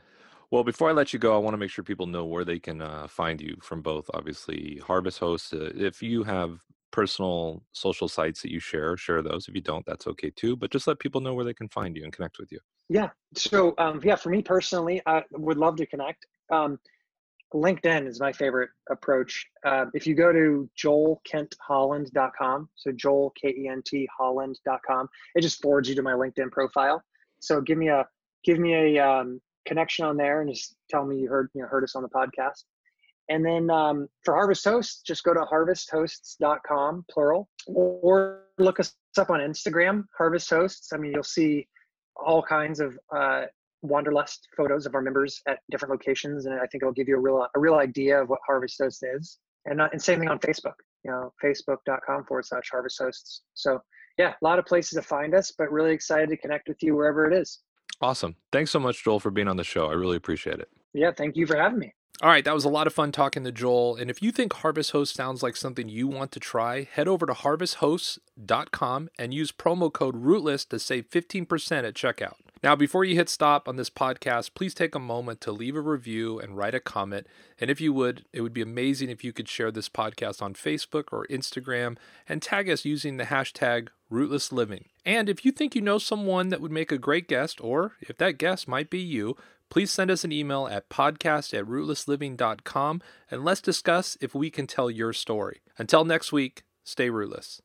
Well, before I let you go, I want to make sure people know where they can uh, find you from both, obviously, Harvest Host. Uh, if you have personal social sites that you share, share those. If you don't, that's okay too. But just let people know where they can find you and connect with you. Yeah. So um, yeah, for me personally, I would love to connect. Um, LinkedIn is my favorite approach. Uh, if you go to joelkentholland.com, so Joel K N T Holland.com, it just forwards you to my LinkedIn profile. So give me a give me a um, connection on there and just tell me you heard you know heard us on the podcast. And then um, for Harvest Hosts, just go to harvesthosts.com, plural, or look us up on Instagram, Harvest Hosts. I mean, you'll see all kinds of uh, wanderlust photos of our members at different locations, and I think it'll give you a real a real idea of what Harvest Hosts is. And, uh, and same thing on Facebook, you know, facebook.com forward slash Harvest Hosts. So yeah, a lot of places to find us, but really excited to connect with you wherever it is. Awesome. Thanks so much, Joel, for being on the show. I really appreciate it. Yeah, thank you for having me. All right, that was a lot of fun talking to Joel. And if you think Harvest Host sounds like something you want to try, head over to harvesthosts.com and use promo code Rootless to save 15% at checkout. Now, before you hit stop on this podcast, please take a moment to leave a review and write a comment. And if you would, it would be amazing if you could share this podcast on Facebook or Instagram and tag us using the hashtag Rootless Living. And if you think you know someone that would make a great guest, or if that guest might be you, please send us an email at podcast at rootlessliving.com and let's discuss if we can tell your story. Until next week, stay rootless.